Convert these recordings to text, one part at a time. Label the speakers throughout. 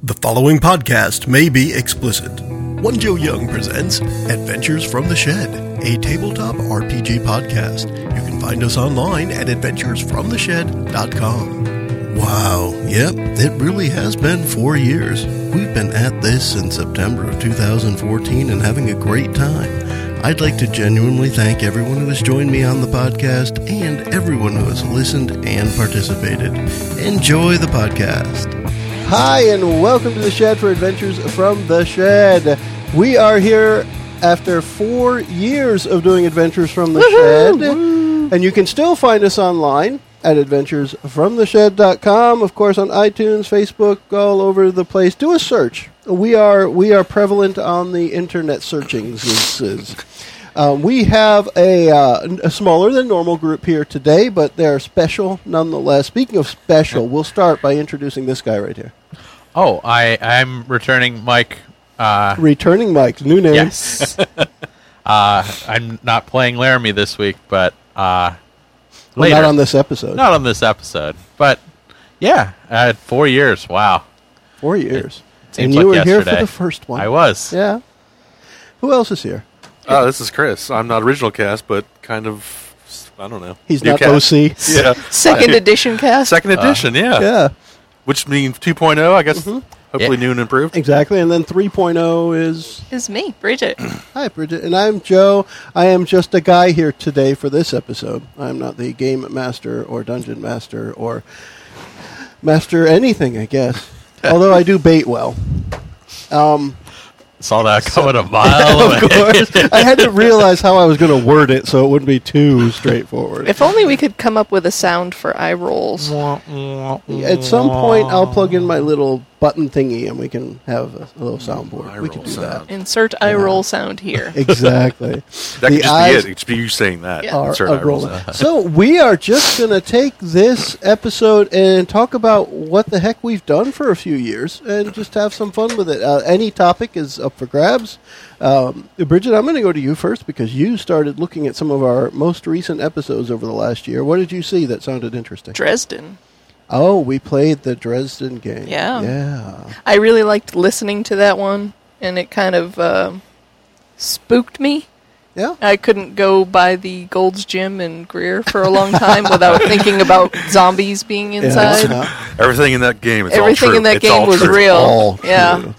Speaker 1: The following podcast may be explicit. One Joe Young presents Adventures from the Shed, a tabletop RPG podcast. You can find us online at adventuresfromtheshed.com. Wow, yep, it really has been four years. We've been at this since September of 2014 and having a great time. I'd like to genuinely thank everyone who has joined me on the podcast and everyone who has listened and participated. Enjoy the podcast.
Speaker 2: Hi, and welcome to the Shed for Adventures from the Shed. We are here after four years of doing Adventures from the Shed, and you can still find us online at adventuresfromtheshed.com. Of course, on iTunes, Facebook, all over the place. Do a search. We are we are prevalent on the internet searchings. Um, we have a, uh, a smaller than normal group here today, but they're special nonetheless. Speaking of special, we'll start by introducing this guy right here.
Speaker 3: Oh, I I'm returning Mike. Uh,
Speaker 2: Returning Mike, new name.
Speaker 3: yes. uh, I'm not playing Laramie this week, but uh,
Speaker 2: Well,
Speaker 3: later.
Speaker 2: not on this episode.
Speaker 3: Not on this episode, but yeah, uh, four years. Wow,
Speaker 2: Four years.
Speaker 3: seems
Speaker 2: and you
Speaker 3: like
Speaker 2: were here for
Speaker 3: yesterday.
Speaker 2: the first one.
Speaker 3: I was.
Speaker 2: Yeah. Who else is here?
Speaker 4: Oh, this is Chris. I'm not original cast, but kind of, I don't know.
Speaker 2: He's
Speaker 4: New
Speaker 2: not
Speaker 4: cast.
Speaker 2: OC.
Speaker 4: Yeah.
Speaker 5: Second edition cast.
Speaker 4: Second edition, yeah.
Speaker 2: Yeah,
Speaker 4: Which means 2.0, I guess.
Speaker 2: Mm-hmm.
Speaker 4: Hopefully
Speaker 3: Yeah.
Speaker 4: new and improved.
Speaker 2: exactly. And then 3.0 is
Speaker 5: is me, Bridget.
Speaker 2: Hi, Bridget. And I'm Joe. I am just a guy here today for this episode. I'm not the game master or dungeon master or master anything, I guess. Although I do bait well. Um,
Speaker 3: Saw that coming a mile away.
Speaker 2: of course, I had to realize how I was going to word it so it wouldn't be too straightforward.
Speaker 5: If only we could come up with a sound for eye rolls.
Speaker 2: At some point, I'll plug in my little button thingy and we can have a little soundboard.
Speaker 4: Eye
Speaker 2: we can do
Speaker 4: sound.
Speaker 5: Insert eye roll sound here.
Speaker 2: Exactly.
Speaker 4: That
Speaker 2: The
Speaker 4: could just be it. It could be you saying that.
Speaker 5: Yeah.
Speaker 2: are
Speaker 4: Insert eye rolls.
Speaker 2: rolling. so we are just going to take this episode and talk about what the heck we've done for a few years and just have some fun with it. Uh, any topic is up for grabs. Um, Bridget, I'm going to go to you first because you started looking at some of our most recent episodes over the last year. What did you see that sounded interesting?
Speaker 5: Dresden.
Speaker 2: Oh, we played the Dresden game.
Speaker 5: Yeah.
Speaker 2: Yeah.
Speaker 5: I really liked listening to that one, and it kind of um spooked me.
Speaker 2: Yeah.
Speaker 5: I couldn't go by the Gold's Gym in Greer for a long time without thinking about zombies being inside.
Speaker 2: Yeah.
Speaker 4: Everything in that game, it's all
Speaker 5: Everything
Speaker 4: true.
Speaker 5: in that
Speaker 4: It's
Speaker 5: game was
Speaker 4: true.
Speaker 5: real.
Speaker 2: all
Speaker 5: yeah.
Speaker 2: true.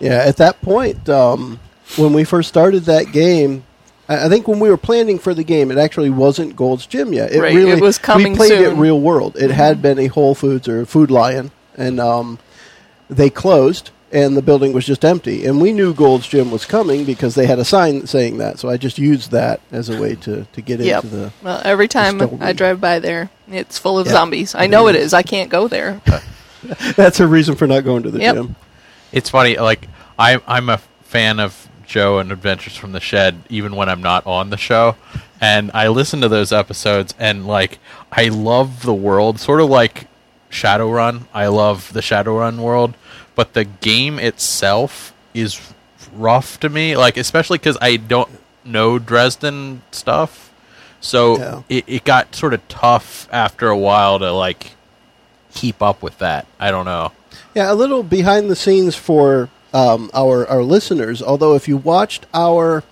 Speaker 2: Yeah, at that point, um, when we first started that game, I I think when we were planning for the game, it actually wasn't Gold's Gym yet. It
Speaker 5: Right,
Speaker 2: really
Speaker 5: it was coming
Speaker 2: We played it real world. It had been a Whole Foods or a Food Lion, and um, they closed, and the building was just empty. And we knew Gold's Gym was coming because they had a sign saying that. So I just used that as a way to, to get
Speaker 5: Yep.
Speaker 2: into the.
Speaker 5: Well, every time. I drive by there, it's full of
Speaker 2: Yeah.
Speaker 5: zombies. I know it is. I can't go there.
Speaker 2: That's a reason for not going to the
Speaker 5: Yep.
Speaker 2: gym.
Speaker 3: It's funny. Like I I'm a fan of Joe and Adventures from the Shed, even when I'm not on the show. And I listen to those episodes, and like I love the world, sort of like Shadowrun. I love the Shadowrun world, but the game itself is rough to me. Like especially because I don't know Dresden stuff, so
Speaker 2: Yeah.
Speaker 3: it, it got sort of tough after a while to like keep up with that. I don't know.
Speaker 2: Yeah, a little behind the scenes for um, our our listeners. Although, if you watched our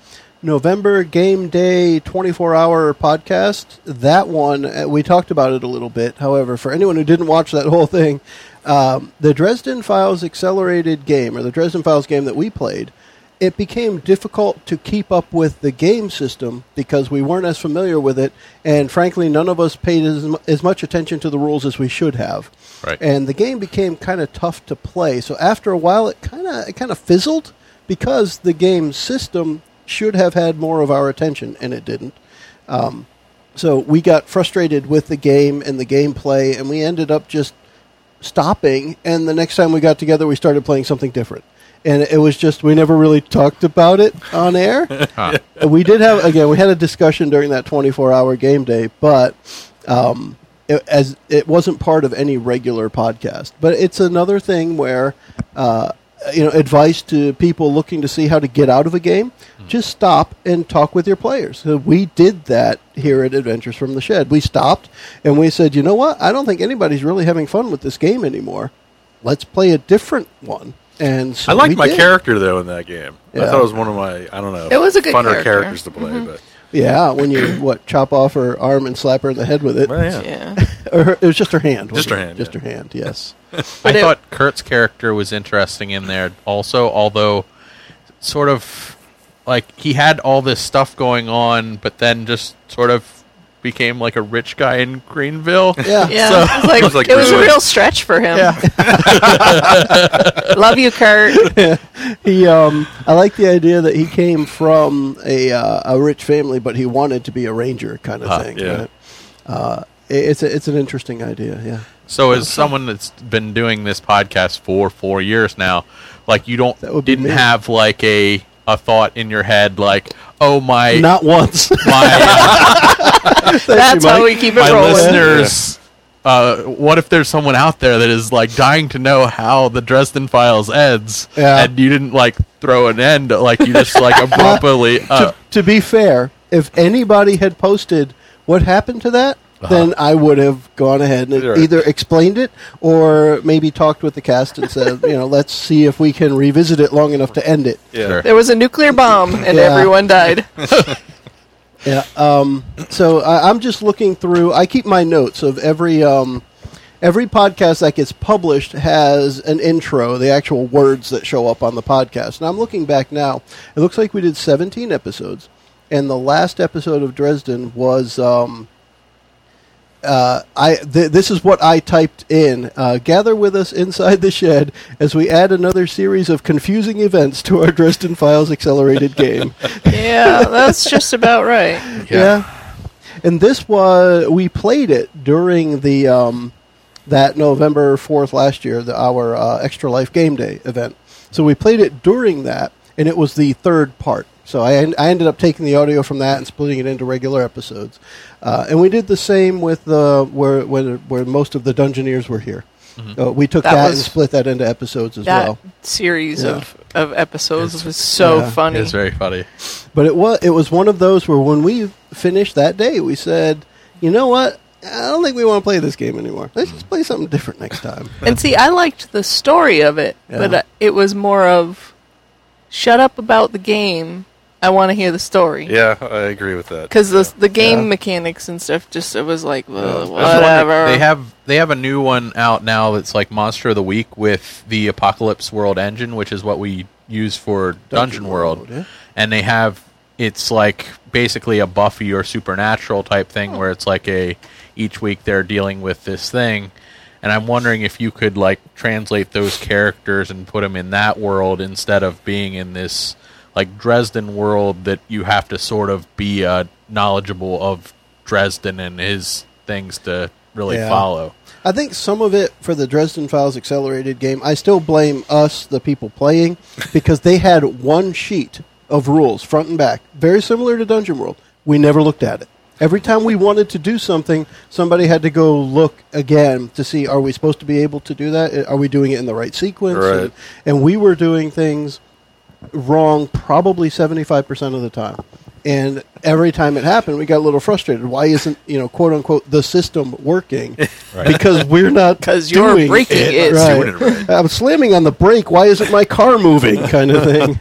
Speaker 2: November game day 24 hour podcast, that one uh, we talked about it a little bit. However, for anyone who didn't watch that whole thing, um, the Dresden Files accelerated game or the Dresden Files game that we played. It became difficult to keep up with the game system because we weren't as familiar with it, and frankly, none of us paid as, as much attention to the rules as we should have
Speaker 3: Right.
Speaker 2: and the game became kind of tough to play. So after a while, it kind of it kind of fizzled because the game system should have had more of our attention, and it didn't. Um, so we got frustrated with the game and the gameplay, and we ended up just stopping. And the next time we got together, we started playing something different. And it was just we never really talked about it on air.
Speaker 3: Huh.
Speaker 2: we did have again. We had a discussion during that 24-hour game day, but um, it, as it wasn't part of any regular podcast. But it's another thing where uh, you know advice to people looking to see how to get out of a game. Just stop and talk with your players. So we did that here at Adventures from the Shed. We stopped and we said, you know what? I don't think anybody's really having fun with this game anymore. let's play a different one. And so
Speaker 4: I liked
Speaker 2: we
Speaker 4: my
Speaker 2: did.
Speaker 4: character though in that game. I thought it was one of my I don't know.
Speaker 5: It was a good
Speaker 4: funner
Speaker 5: character.
Speaker 4: characters to play, mm-hmm. but
Speaker 2: Yeah, when you what chop off her arm and slap her in the head with it,
Speaker 4: well, yeah.
Speaker 5: Yeah.
Speaker 2: or her, it was just her hand.
Speaker 4: Just her
Speaker 2: it?
Speaker 4: hand,
Speaker 2: Just
Speaker 4: yeah.
Speaker 2: her hand. Yes.
Speaker 3: I thought Kurt's character was interesting in there also, although sort of like he had all this stuff going on, but then just sort of became like a rich guy in Greenville.
Speaker 2: Yeah.
Speaker 5: Yeah,
Speaker 3: So-
Speaker 5: it was like,
Speaker 4: It was like
Speaker 5: it was a real stretch for him.
Speaker 3: Yeah.
Speaker 5: Love you, Kurt.
Speaker 2: He, um, I like the idea that he came from a uh, a rich family, but he wanted to be a ranger, kind of
Speaker 3: Uh,
Speaker 2: thing.
Speaker 4: yeah.
Speaker 2: right? Uh, it- it's a, it's an interesting idea. Yeah.
Speaker 3: So as someone that's been doing this podcast for four years now, like you don't
Speaker 2: That would be
Speaker 3: didn't
Speaker 2: me.
Speaker 3: have like a a thought in your head like, oh my
Speaker 2: Not once.
Speaker 3: my
Speaker 5: That's
Speaker 2: you,
Speaker 5: how we keep it
Speaker 3: my
Speaker 5: rolling.
Speaker 3: listeners. Uh, what if there's someone out there that is like dying to know how the Dresden Files ends,
Speaker 2: Yeah.
Speaker 3: and you didn't like throw an end, like you just like abruptly. Uh,
Speaker 2: to, to be fair, if anybody had posted what happened to that,
Speaker 3: Uh-huh.
Speaker 2: then I would have gone ahead and
Speaker 4: Right.
Speaker 2: either explained it or maybe talked with the cast and said, you know, let's see if we can revisit it long enough to end it.
Speaker 4: Yeah.
Speaker 3: Sure.
Speaker 5: There was a nuclear bomb and
Speaker 2: Yeah.
Speaker 5: everyone died.
Speaker 2: Yeah. Um, so I, I'm just looking through. I keep my notes of every um, every podcast that gets published has an intro, the actual words that show up on the podcast. And I'm looking back now. It looks like we did 17 episodes, and the last episode of Dresden was. Um, uh, I th- this is what I typed in. Uh, gather with us inside the shed as we add another series of confusing events to our Dresden Files accelerated game.
Speaker 5: yeah, that's just about right.
Speaker 2: Yeah. And this was we played it during the um, that November fourth last year, the, our uh, Extra Life Game Day event. So we played it during that, and it was the third part. So I, I ended up taking the audio from that and splitting it into regular episodes. Uh, and we did the same with uh, where, where where most of the Dungeoneers were here. Uh, we took
Speaker 5: That
Speaker 2: that,
Speaker 5: was-
Speaker 2: and split that into episodes as
Speaker 5: That
Speaker 2: well.
Speaker 5: series
Speaker 2: Yeah.
Speaker 5: of, of episodes was so
Speaker 2: Yeah.
Speaker 5: funny.
Speaker 3: it's very funny.
Speaker 2: But it was it was one of those where when we finished that day, we said, you know what? I don't think we want to play this game anymore. Let's just play something different next time.
Speaker 5: And see, I liked the story of it, but
Speaker 2: Yeah.
Speaker 5: uh, it was more of shut up about the game. I want to hear the story.
Speaker 4: Yeah, I agree with that.
Speaker 5: Because the the game
Speaker 2: Yeah.
Speaker 5: mechanics and stuff just it was like well,
Speaker 3: I was wondering-
Speaker 5: whatever.
Speaker 3: They have they have a new one out now that's like Monster of the Week with the Apocalypse World engine, which is what we use for Dungeon, World.
Speaker 2: yeah.
Speaker 3: And they have it's like basically a Buffy or Supernatural type thing oh. where it's like a each week they're dealing with this thing. And I'm wondering if you could like translate those characters and put them in that world instead of being in this like Dresden world that you have to sort of be uh, knowledgeable of Dresden and his things to really
Speaker 2: Yeah.
Speaker 3: follow.
Speaker 2: I think some of it for the Dresden Files Accelerated game, I still blame us, the people playing, because they had one sheet of rules, front and back, very similar to Dungeon World. We never looked at it. Every time we wanted to do something, somebody had to go look again to see are we supposed to be able to do that? Are we doing it in the right sequence?
Speaker 4: Right.
Speaker 2: And, and we were doing things wrong probably 75% of the time. And every time it happened, we got a little frustrated. Why isn't, you know, quote unquote, the system working? Because we're not
Speaker 5: Because you're
Speaker 2: doing
Speaker 5: breaking it.
Speaker 2: Right.
Speaker 4: Doing it right.
Speaker 2: I'm slamming on the brake. Why isn't my car moving? Kind of thing.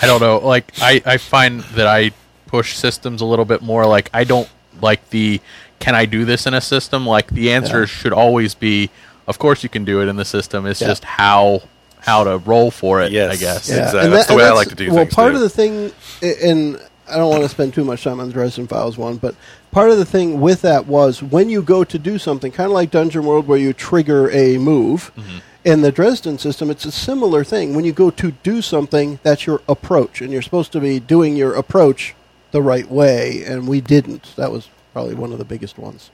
Speaker 3: I don't know. Like I, I find that I push systems a little bit more. Like I don't like the can I do this in a system? Like the answer
Speaker 2: Yeah.
Speaker 3: should always be, of course you can do it in the system. It's
Speaker 2: Yeah.
Speaker 3: just how how to roll for it.
Speaker 4: Yes.
Speaker 3: I guess.
Speaker 4: Yeah. Exactly.
Speaker 2: and
Speaker 4: That's the
Speaker 2: and
Speaker 4: way I like to do
Speaker 2: Well,
Speaker 4: things,
Speaker 2: part
Speaker 4: too.
Speaker 2: of the thing, and I don't want to spend too much time on the Dresden Files one, but part of the thing with that was when you go to do something, kind of like Dungeon World, where you trigger a move.
Speaker 3: Mm-hmm.
Speaker 2: In the Dresden system, it's a similar thing. When you go to do something, that's your approach, and you're supposed to be doing your approach the right way, and we didn't. That was probably one of the biggest ones.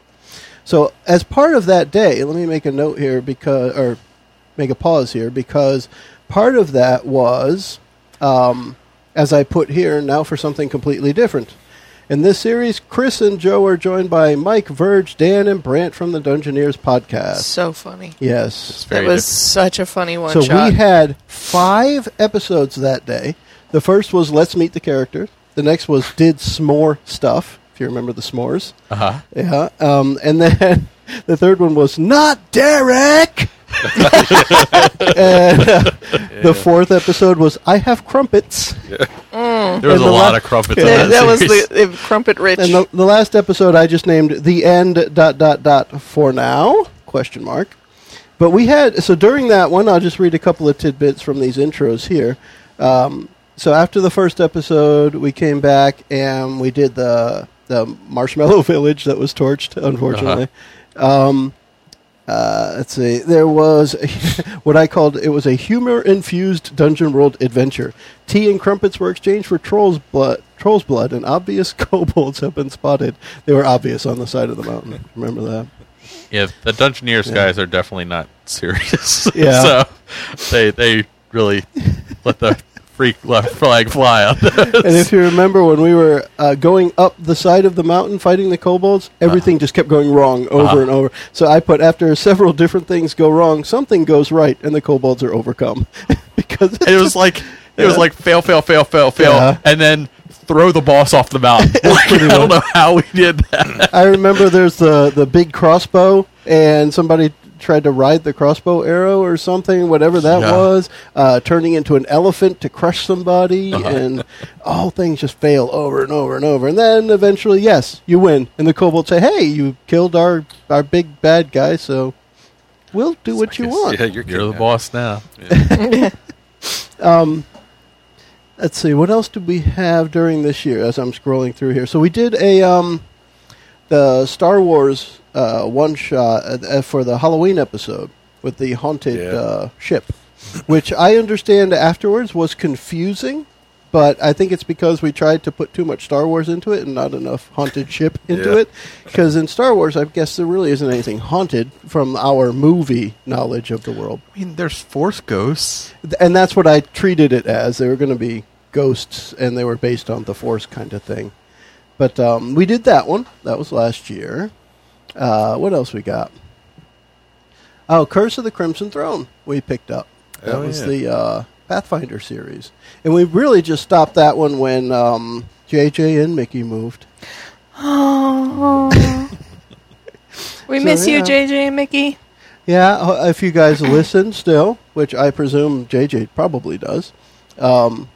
Speaker 2: So, as part of that day, let me make a note here because, or make a pause here because part of that was, um, as I put here, now for something completely different. In this series, Chris and Joe are joined by Mike, Verge, Dan, and Brant from the Dungeoneers podcast.
Speaker 5: so funny.
Speaker 2: Yes.
Speaker 3: It's
Speaker 5: It was
Speaker 3: different.
Speaker 5: such a funny one
Speaker 2: So
Speaker 5: shot.
Speaker 2: we had five episodes that day. The first was Let's Meet the Characters. The next was Did S'more Stuff, if you remember the s'mores.
Speaker 3: Uh-huh.
Speaker 2: Yeah. Um, and then the third one was Not Derek! and uh, the fourth episode was I have crumpets.
Speaker 3: There was
Speaker 2: And
Speaker 3: a
Speaker 2: the
Speaker 3: lot
Speaker 2: la-
Speaker 3: of crumpets in
Speaker 5: that,
Speaker 3: that,
Speaker 5: that was the, the crumpet rich.
Speaker 2: And the, the last episode I just named the end dot dot dot for now question mark. But we had so during that one I'll just read a couple of tidbits from these intros here. Um, so after the first episode, we came back and we did the the Marshmallow Village that was torched, unfortunately. Um, uh, let's see. There was what I called it was a humor-infused dungeon world adventure. Tea and crumpets were exchanged for trolls blood. Trolls blood and obvious kobolds have been spotted. They were obvious on the side of the mountain. Remember that?
Speaker 3: Yeah, the Dungeoneers
Speaker 2: Yeah.
Speaker 3: guys are definitely not serious.
Speaker 2: Yeah.
Speaker 3: so they they really let the freak flag fly on this.
Speaker 2: And if you remember when we were uh, going up the side of the mountain fighting the kobolds, everything just kept going wrong over
Speaker 3: Uh-huh.
Speaker 2: and over. So I put after several different things go wrong, something goes right, and the kobolds are overcome because
Speaker 3: it was like it was like fail, fail, fail, fail, fail,
Speaker 2: Yeah.
Speaker 3: and then throw the boss off the mountain. Like, I don't know how we did that.
Speaker 2: I remember there's the the big crossbow, and somebody tried to ride the crossbow arrow or something, whatever that
Speaker 3: Yeah.
Speaker 2: was, uh, turning into an elephant to crush somebody,
Speaker 3: Uh-huh.
Speaker 2: and all things just fail over and over and over. And then eventually, yes, you win, and the kobolds say, "Hey, you killed our our big bad guy, so we'll do what you want."
Speaker 4: Yeah, you're,
Speaker 3: You're the boss now.
Speaker 2: Um, let's see, what else did we have during this year? As I'm scrolling through here, so we did a um, the Star Wars uh, one shot uh, for the Halloween episode with the haunted
Speaker 4: Yeah.
Speaker 2: uh, ship, which I understand afterwards was confusing. But I think it's because we tried to put too much Star Wars into it and not enough haunted ship into
Speaker 4: Yeah.
Speaker 2: it. Because in Star Wars, I guess there really isn't anything haunted from our movie knowledge of the world.
Speaker 3: I mean, there's force ghosts.
Speaker 2: And that's what I treated it as. They were going to be ghosts, and they were based on the Force kind of thing. But um, we did that one. That was last year. Uh, what else we got? Oh, Curse of the Crimson Throne. We picked up. That
Speaker 4: Oh,
Speaker 2: was
Speaker 4: yeah.
Speaker 2: the uh, Pathfinder series, and we really just stopped that one when um, JJ and Mickey moved.
Speaker 5: Oh. we
Speaker 2: So,
Speaker 5: miss you. JJ and Mickey.
Speaker 2: Yeah, if you guys listen still, which I presume JJ probably does, um,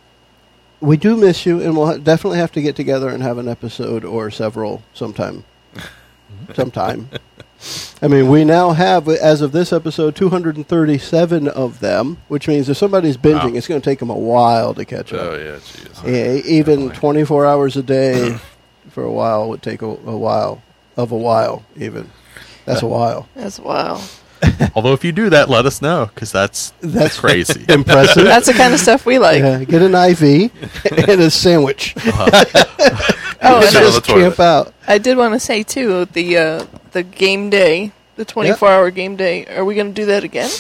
Speaker 2: we do miss you, and we'll definitely have to get together and have an episode or several sometime. sometime. I mean, we now have, as of this episode, 237 of them, which means if somebody's binging,
Speaker 3: Wow.
Speaker 2: it's going to take them a while to catch up.
Speaker 4: Oh yeah, jeez.
Speaker 2: Yeah, even
Speaker 4: Definitely.
Speaker 2: 24 hours a day for a while would take a, a while, of a while, even. That's a while.
Speaker 5: That's wow.
Speaker 3: Although if you do that, let us know because that's
Speaker 2: That's
Speaker 3: crazy.
Speaker 2: Impressive.
Speaker 5: That's the kind of stuff we like.
Speaker 2: Yeah, get an IV and a sandwich.
Speaker 5: Oh, and
Speaker 4: Sit
Speaker 2: just
Speaker 4: the
Speaker 2: camp out.
Speaker 5: I did want to say too the uh, the game day, the 24 hour game day. Are we going to do that again?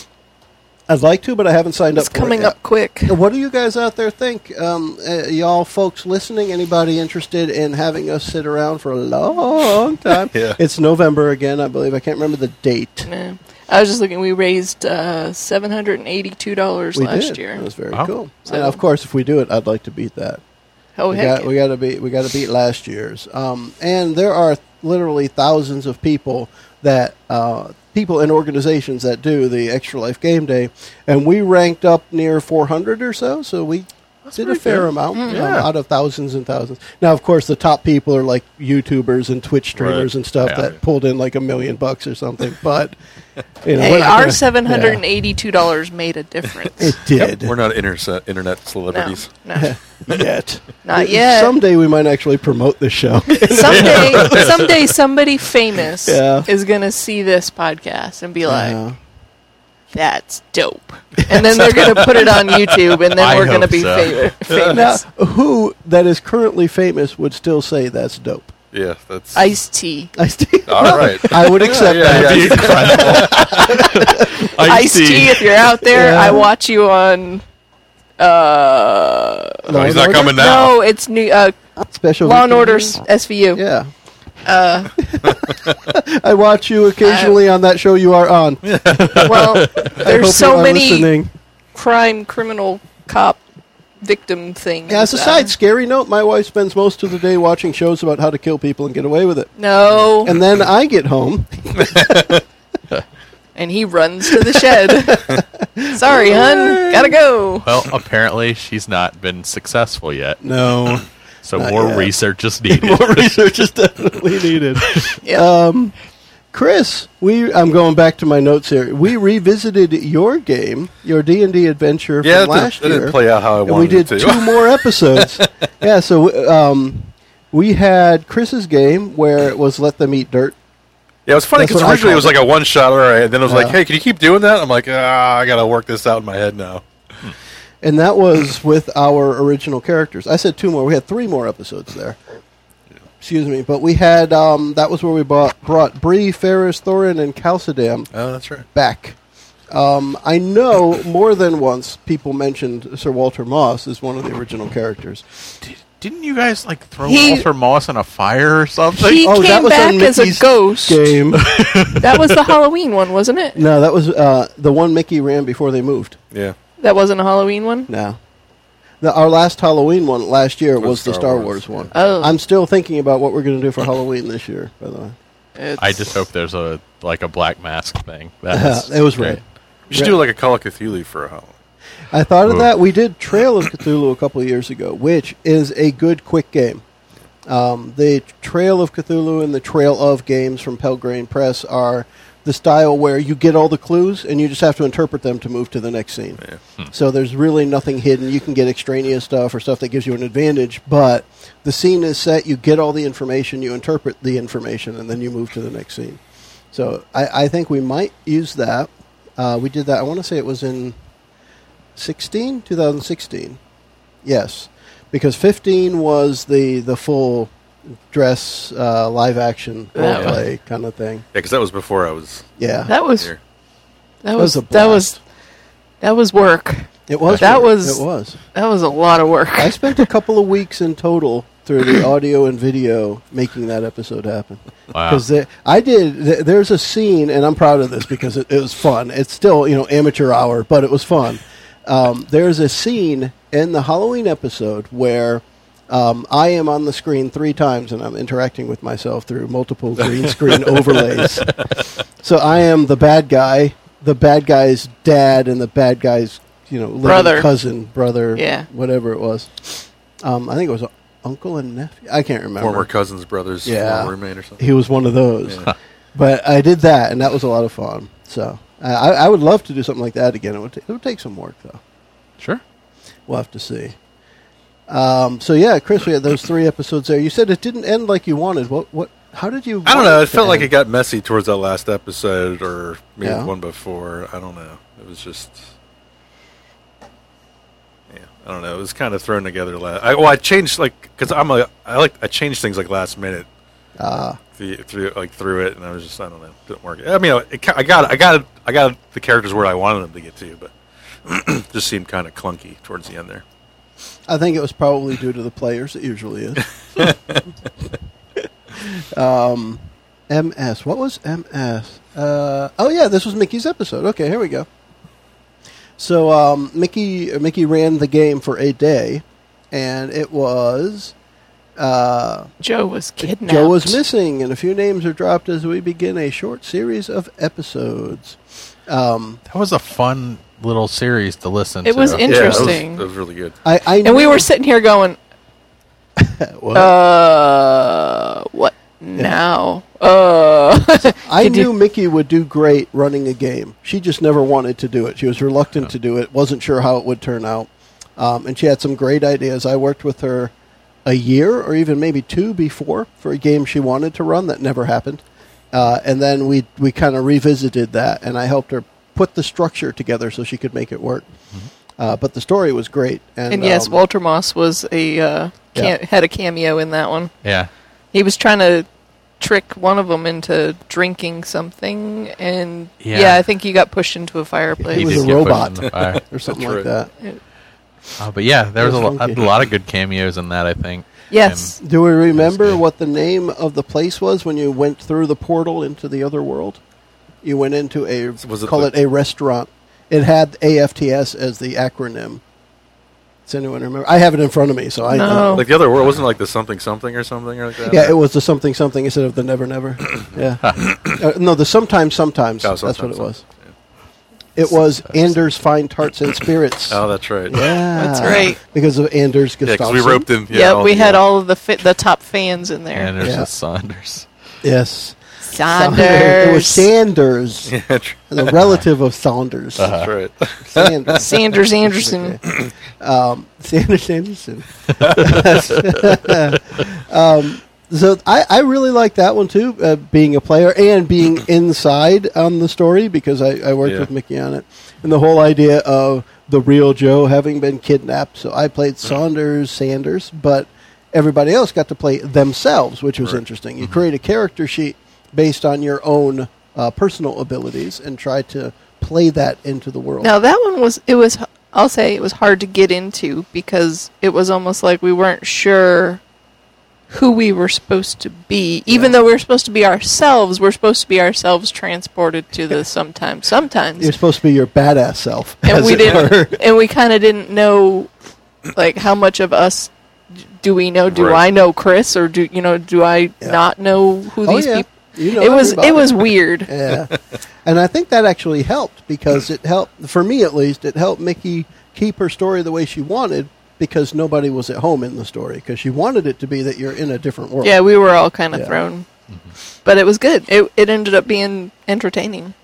Speaker 2: I'd like to, but I haven't signed
Speaker 5: It's
Speaker 2: up for
Speaker 5: coming
Speaker 2: it yet.
Speaker 5: up quick.
Speaker 2: What do you guys out there think? Um, uh, y'all folks listening, anybody interested in having us sit around for a long time?
Speaker 4: Yeah.
Speaker 2: It's November again, I believe. I can't remember the date.
Speaker 5: Yeah. I was just looking. We raised uh, seven hundred and eighty-two dollars
Speaker 2: We
Speaker 5: last
Speaker 2: did.
Speaker 5: year.
Speaker 2: That was very
Speaker 3: Wow.
Speaker 2: cool.
Speaker 5: So-
Speaker 2: and of course, if we do it, I'd like to beat that.
Speaker 5: oh
Speaker 2: we
Speaker 5: heck!
Speaker 2: got we got to beat we got to beat last year's. Um, and there are literally thousands of people that uh, people and organizations that do the Extra Life Game Day, and we ranked up near 400 or so. So we did a fair
Speaker 3: good.
Speaker 2: amount um,
Speaker 3: Yeah.
Speaker 2: out of thousands and thousands. Now, of course, the top people are like YouTubers and Twitch streamers
Speaker 4: Right.
Speaker 2: and stuff
Speaker 3: Yeah.
Speaker 2: that pulled in like a million bucks or something. But you know,
Speaker 5: hey, our seven hundred and eighty-two dollars made a difference.
Speaker 2: it did.
Speaker 4: We're not internet internet celebrities.
Speaker 5: no,
Speaker 2: yet.
Speaker 5: not yet.
Speaker 2: Someday we might actually promote this show.
Speaker 5: someday, someday, somebody famous
Speaker 2: Yeah.
Speaker 5: is going to see this podcast and be uh-huh. like,
Speaker 2: Yeah.
Speaker 5: "That's dope," and then they're going to put it on YouTube, and then
Speaker 3: I
Speaker 5: we're going to be
Speaker 3: so.
Speaker 5: fa-
Speaker 2: Now,
Speaker 5: famous.
Speaker 2: who that is currently famous would still say that's dope?
Speaker 4: Yeah, that's
Speaker 5: Ice-T.
Speaker 2: I tea.
Speaker 4: all right.
Speaker 2: I would accept
Speaker 4: Yeah,
Speaker 2: that.
Speaker 4: yeah,
Speaker 3: That'd be incredible.
Speaker 5: Ice-T. If you're out there,
Speaker 2: Yeah.
Speaker 5: I watch you on. Uh,
Speaker 2: Law
Speaker 4: Oh, he's not
Speaker 2: Order?
Speaker 4: coming now.
Speaker 5: no, it's new. Uh,
Speaker 2: Special
Speaker 5: Law and
Speaker 2: Victims
Speaker 5: Order
Speaker 2: Unit?
Speaker 5: s- SVU.
Speaker 2: Yeah,
Speaker 5: Uh,
Speaker 2: I watch you occasionally on that show you are on.
Speaker 5: well, there's so many
Speaker 2: listening.
Speaker 5: crime, criminal, cop, victim thing.
Speaker 2: Yeah, as a side scary note, my wife spends most of the day watching shows about how to kill people and get away with it.
Speaker 5: No,
Speaker 2: And then I get home
Speaker 5: and he runs to the shed. Sorry, hun, gotta go.
Speaker 3: Well, apparently she's not been successful yet,
Speaker 2: No.
Speaker 3: so more
Speaker 2: yet.
Speaker 3: research is needed.
Speaker 2: More research is definitely needed.
Speaker 5: Yeah.
Speaker 2: Um, Chris, we I'm going back to my notes here. We revisited your game, your D and D adventure
Speaker 4: Yeah,
Speaker 2: from last
Speaker 4: didn't, that
Speaker 2: year,
Speaker 4: didn't play out how I
Speaker 2: and we
Speaker 4: wanted
Speaker 2: did
Speaker 4: it to.
Speaker 2: two more episodes. yeah, so um, we had Chris's game where it was let them eat dirt.
Speaker 4: Yeah, it was funny because originally it was like a one shot, all right. And then it was like, hey, can you keep doing that? I'm like, ah, I got to work this out in my head now.
Speaker 2: And that was with our original characters. I said two more. We had three more episodes there. Excuse me, but we had um, that was where we brought brought Bree, Ferris, Thorin, and Chalcedam
Speaker 4: Oh, that's right.
Speaker 2: back. Um, I know more than once people mentioned Sir Walter Moss as one of the original characters.
Speaker 3: Didn't you guys like throw
Speaker 5: He-
Speaker 3: Walter Moss in a fire or something?
Speaker 5: He
Speaker 2: Oh, that
Speaker 5: came
Speaker 2: was
Speaker 5: back
Speaker 2: on
Speaker 5: as a ghost.
Speaker 2: Game.
Speaker 5: That was the Halloween one, wasn't it?
Speaker 2: no, that was uh, the one Mickey ran before they moved.
Speaker 4: Yeah.
Speaker 5: That wasn't a Halloween one.
Speaker 2: No. The, our last Halloween one last year
Speaker 4: Was
Speaker 2: was the
Speaker 4: Star
Speaker 2: Star
Speaker 4: Wars,
Speaker 2: Wars, one.
Speaker 5: Oh.
Speaker 2: I'm still thinking about what we're going to do for Halloween this year, by the way.
Speaker 5: It's-
Speaker 3: I just hope there's a like a black mask thing. That's
Speaker 2: it was
Speaker 3: great.
Speaker 2: red.
Speaker 4: You should do like a Call of Cthulhu for a Halloween.
Speaker 2: I thought of
Speaker 3: Ooh.
Speaker 2: that. We did Trail of Cthulhu a couple of years ago, which is a good quick game. Um, the Trail of Cthulhu and the Trail of games from Pelgrane Press are the style where you get all the clues and you just have to interpret them to move to the next scene. So there's really nothing hidden. You can get extraneous stuff or stuff that gives you an advantage, but the scene is set. You get all the information, you interpret the information, and then you move to the next scene. So I, I think we might use that. Uh, we did that. I want to say it was in 16, 2016. Yes, because 15 was the the full dress uh, live action role
Speaker 5: That was-
Speaker 2: play kind of thing.
Speaker 4: Yeah, because that was before I was
Speaker 2: Yeah,
Speaker 5: that was
Speaker 4: here.
Speaker 5: that
Speaker 2: was
Speaker 5: was
Speaker 2: a
Speaker 5: that was
Speaker 2: blast.
Speaker 5: that was work.
Speaker 2: it was.
Speaker 5: that
Speaker 2: good.
Speaker 5: was-
Speaker 2: it was.
Speaker 5: That was a lot of work.
Speaker 2: I spent a couple of weeks in total through the audio and video making that episode happen.
Speaker 3: Wow.
Speaker 2: Because I did. Th- there's a scene, and I'm proud of this because it, it was fun. It's still you know amateur hour, but it was fun. Um, there's a scene in the Halloween episode where um, I am on the screen three times, and I'm interacting with myself through multiple green screen overlays. So I am the bad guy, the bad guy's dad, and the bad guy's you know living
Speaker 5: Brother.
Speaker 2: cousin, brother,
Speaker 5: Yeah.
Speaker 2: whatever it was. Um, I think it was uncle and nephew. I can't remember.
Speaker 4: Former cousins, brothers,
Speaker 2: Yeah.
Speaker 4: former roommate or something.
Speaker 2: He was one of those.
Speaker 4: Yeah.
Speaker 2: But I did that, and that was a lot of fun. So I, I I would love to do something like that again. It would, t- it would take some work, though.
Speaker 3: Sure.
Speaker 2: We'll have to see. Um, so yeah, Chris, we had those three episodes there. You said it didn't end like you wanted. What? What? How did you?
Speaker 4: I don't know. It felt like it got messy towards that last episode, or maybe
Speaker 2: Yeah.
Speaker 4: one before. I don't know. It was just, yeah, I don't know. It was kind of thrown together. Last, I, well, I changed like because I'm a I like I changed things like last minute
Speaker 2: Ah,
Speaker 4: through, through like through it, and I was just I don't know, it didn't work. I mean, it, I got I got I got the characters where I wanted them to get to, but just seemed kind of clunky towards the end there.
Speaker 2: I think it was probably due to the players. It usually is. um, MS. What was MS? Uh, oh yeah, this was Mickey's episode. Okay, here we go. So um, Mickey Mickey ran the game for a day, and it was uh,
Speaker 5: Joe was kidnapped.
Speaker 2: Joe was missing, and a few names are dropped as we begin a short series of episodes. Um,
Speaker 3: That was a fun little series to listen
Speaker 5: It
Speaker 3: to.
Speaker 5: was
Speaker 4: Yeah, that was,
Speaker 5: Interesting.
Speaker 4: that was really good.
Speaker 2: I, I
Speaker 5: And we were sitting here going,
Speaker 2: What?
Speaker 5: uh, what now? Uh,
Speaker 2: I
Speaker 5: Could you-
Speaker 2: knew Mickey would do great running a game. She just never wanted to do it. She was reluctant to do it. wasn't sure how it would turn out, um, and she had some great ideas. I worked with her a year or even maybe two before for a game she wanted to run that never happened, uh, and then we we kind of revisited that, and I helped her put the structure together so she could make it work. Uh, but the story was great, and,
Speaker 5: and yes,
Speaker 2: um,
Speaker 5: Walter Moss was a uh,
Speaker 2: Yeah.
Speaker 5: had a cameo in that one.
Speaker 3: yeah.
Speaker 5: He was trying to trick one of them into drinking something, and
Speaker 3: Yeah.
Speaker 5: yeah, I think he got pushed into a fireplace.
Speaker 2: He was a robot.
Speaker 3: in the fire.
Speaker 2: or something like
Speaker 4: right.
Speaker 2: that.
Speaker 3: Uh, but yeah, there was a, lo- a lot of good cameos in that. I think.
Speaker 5: yes,
Speaker 2: Do we remember what the name of the place was when you went through the portal into the other world? You went into a
Speaker 4: Was it
Speaker 2: call
Speaker 4: the-
Speaker 2: it a restaurant. It had AFTS as the acronym. Does anyone remember? I have it in front of me, so I
Speaker 5: No.
Speaker 2: know.
Speaker 4: Like the other word wasn't like the something something or something or like that.
Speaker 2: Yeah, it was the something something instead of the never never. Yeah. uh, no, the sometimes sometimes.
Speaker 4: Oh,
Speaker 2: That's what
Speaker 4: sometimes,
Speaker 2: it was. It was Anders Fine Tarts and Spirits.
Speaker 4: Oh, that's right.
Speaker 2: Yeah,
Speaker 5: That's right.
Speaker 2: Because of Anders
Speaker 4: Yeah, because
Speaker 2: Gustafsson.
Speaker 4: we roped in.
Speaker 5: Yeah,
Speaker 4: all
Speaker 5: we
Speaker 4: the,
Speaker 5: had
Speaker 4: uh,
Speaker 5: all of the fi- the top fans in there.
Speaker 3: Anders and there's
Speaker 2: Yeah.
Speaker 3: the Saunders.
Speaker 2: Yes,
Speaker 5: Sanders.
Speaker 2: It was Sanders,
Speaker 4: Yeah, tr-
Speaker 2: the relative of Saunders.
Speaker 4: that's right.
Speaker 2: Sanders.
Speaker 5: Sanders Anderson.
Speaker 2: um, Sanders Anderson. um, so I, I really like that one too, uh, being a player and being inside on the story because I, I worked
Speaker 4: Yeah.
Speaker 2: with Mickey on it, and the whole idea of the real Joe having been kidnapped. So I played Saunders Sanders, but everybody else got to play themselves, which was
Speaker 4: Right.
Speaker 2: interesting. You create a character sheet based on your own uh, personal abilities and try to play that into the world.
Speaker 5: Now that one was it was I'll say it was hard to get into because it was almost like we weren't sure who we were supposed to be. Even though we were supposed to be ourselves, we're supposed to be ourselves transported to the sometimes sometimes.
Speaker 2: You're supposed to be your badass self,
Speaker 5: and
Speaker 2: as
Speaker 5: we
Speaker 2: it
Speaker 5: didn't and we kind of didn't know like how much of us do we know do
Speaker 4: Right.
Speaker 5: i know chris or do you know do i
Speaker 2: Yeah.
Speaker 5: not know who
Speaker 2: Oh,
Speaker 5: these
Speaker 2: yeah.
Speaker 5: people
Speaker 2: You know
Speaker 5: it was
Speaker 2: everybody.
Speaker 5: it was weird
Speaker 2: yeah, and I think that actually helped because it helped for me at least. It helped Mickey keep her story the way she wanted because nobody was at home in the story because she wanted it to be that you're in a different world.
Speaker 5: yeah we were all kind of
Speaker 2: Yeah.
Speaker 5: thrown but it was good it, it ended up being entertaining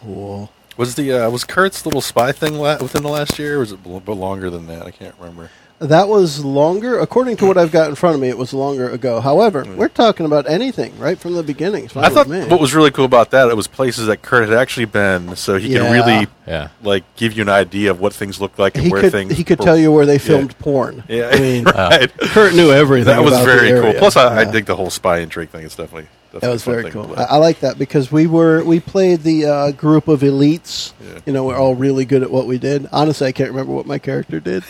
Speaker 2: cool.
Speaker 4: Was the uh, was Kurt's little spy thing la- within the last year? or Was it a longer than that? I can't remember.
Speaker 2: That was longer, according to what I've got in front of me. It was longer ago. However, we're talking about anything right from the beginning. It's fine
Speaker 4: I thought
Speaker 2: me.
Speaker 4: what was really cool about that it was places that Kurt had actually been, so he
Speaker 2: Yeah.
Speaker 4: could really
Speaker 3: Yeah.
Speaker 4: like give you an idea of what things looked like and
Speaker 2: he
Speaker 4: where
Speaker 2: could
Speaker 4: things.
Speaker 2: he could
Speaker 4: were-
Speaker 2: tell you where they filmed porn.
Speaker 4: Yeah,
Speaker 2: I mean,
Speaker 4: right.
Speaker 2: Kurt knew everything.
Speaker 4: that was
Speaker 2: about the
Speaker 4: very cool.
Speaker 2: area.
Speaker 4: Plus, I, I
Speaker 2: Yeah.
Speaker 4: dig the whole spy intrigue thing. It's definitely, definitely
Speaker 2: That was
Speaker 4: a fun
Speaker 2: very
Speaker 4: thing to
Speaker 2: cool.
Speaker 4: play.
Speaker 2: I, I like that because we were we played the uh, group of elites.
Speaker 4: Yeah.
Speaker 2: You know, we're all really good at what we did. Honestly, I can't remember what my character did.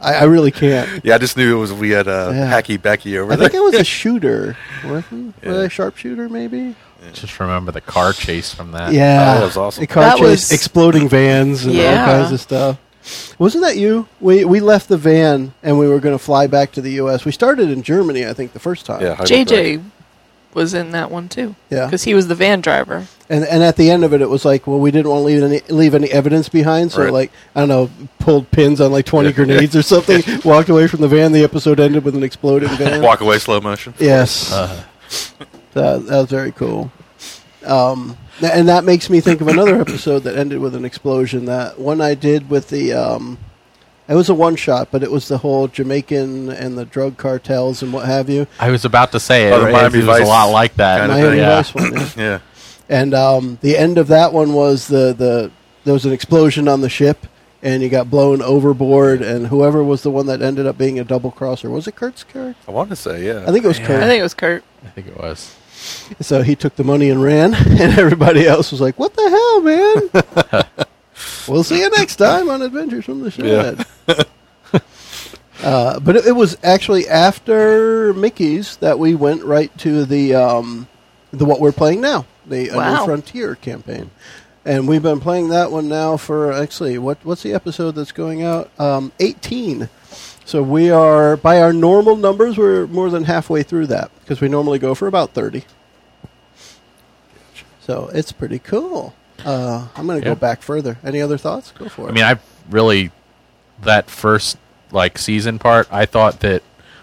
Speaker 2: I, I really can't.
Speaker 4: yeah, I just knew it was we had uh,
Speaker 2: Yeah.
Speaker 4: Hacky Becky over
Speaker 2: I
Speaker 4: there.
Speaker 2: think it was a shooter. Wasn't was I
Speaker 4: Yeah.
Speaker 2: a sharpshooter? Maybe.
Speaker 3: Just remember the car chase from that.
Speaker 2: Yeah,
Speaker 4: Oh, that was awesome.
Speaker 2: The car
Speaker 5: That
Speaker 2: chase,
Speaker 5: was-
Speaker 2: exploding vans, and all kinds of stuff. Wasn't that you? We we left the van and we were going to fly back to the U.S. We started in Germany, I think, the first time.
Speaker 4: yeah,
Speaker 5: jj was in that one too
Speaker 2: Yeah.
Speaker 5: because he was the van driver
Speaker 2: And and at the end of it, it was like, well, we didn't want to leave any leave any evidence behind, so
Speaker 4: Right.
Speaker 2: like I don't know, pulled pins on like twenty
Speaker 4: Yeah.
Speaker 2: grenades or something, walked away from the van. The episode ended with an exploding van.
Speaker 4: Walk away slow motion.
Speaker 2: Yes, that, that was very cool. Um, and that makes me think of another episode that ended with an explosion. That one I did with the. Um, it was a one shot, but it was the whole Jamaican and the drug cartels and what have you.
Speaker 3: I was about to say
Speaker 4: Oh,
Speaker 3: it, it was a lot like that.
Speaker 4: kind of
Speaker 2: Miami
Speaker 4: thing.
Speaker 3: yeah.
Speaker 2: Vice one. yeah.
Speaker 4: Yeah,
Speaker 2: And um, the end of that one was the, the there was an explosion on the ship, and you got blown overboard. And whoever was the one that ended up being a double crosser was it Kurt's character?
Speaker 4: I want to say yeah.
Speaker 2: I think it was
Speaker 3: Yeah.
Speaker 2: Kurt.
Speaker 5: i think it was kurt
Speaker 3: I think it was.
Speaker 2: so he took the money and ran, and everybody else was like, "What the hell, man?" we'll see you next time on Adventures from the Shed. uh, but it, it was actually after Mickey's that we went right to the um, the what we're playing now, the A New Frontier campaign. And we've been playing that one now for actually what what's the episode that's going out? Um, Eighteen. So we are by our normal numbers, we're more than halfway through that because we normally go for about thirty. So it's pretty cool. Uh, I'm going to
Speaker 3: Yeah.
Speaker 2: go back further. Any other thoughts? Go for it.
Speaker 3: I mean, I really that first like season part. I thought that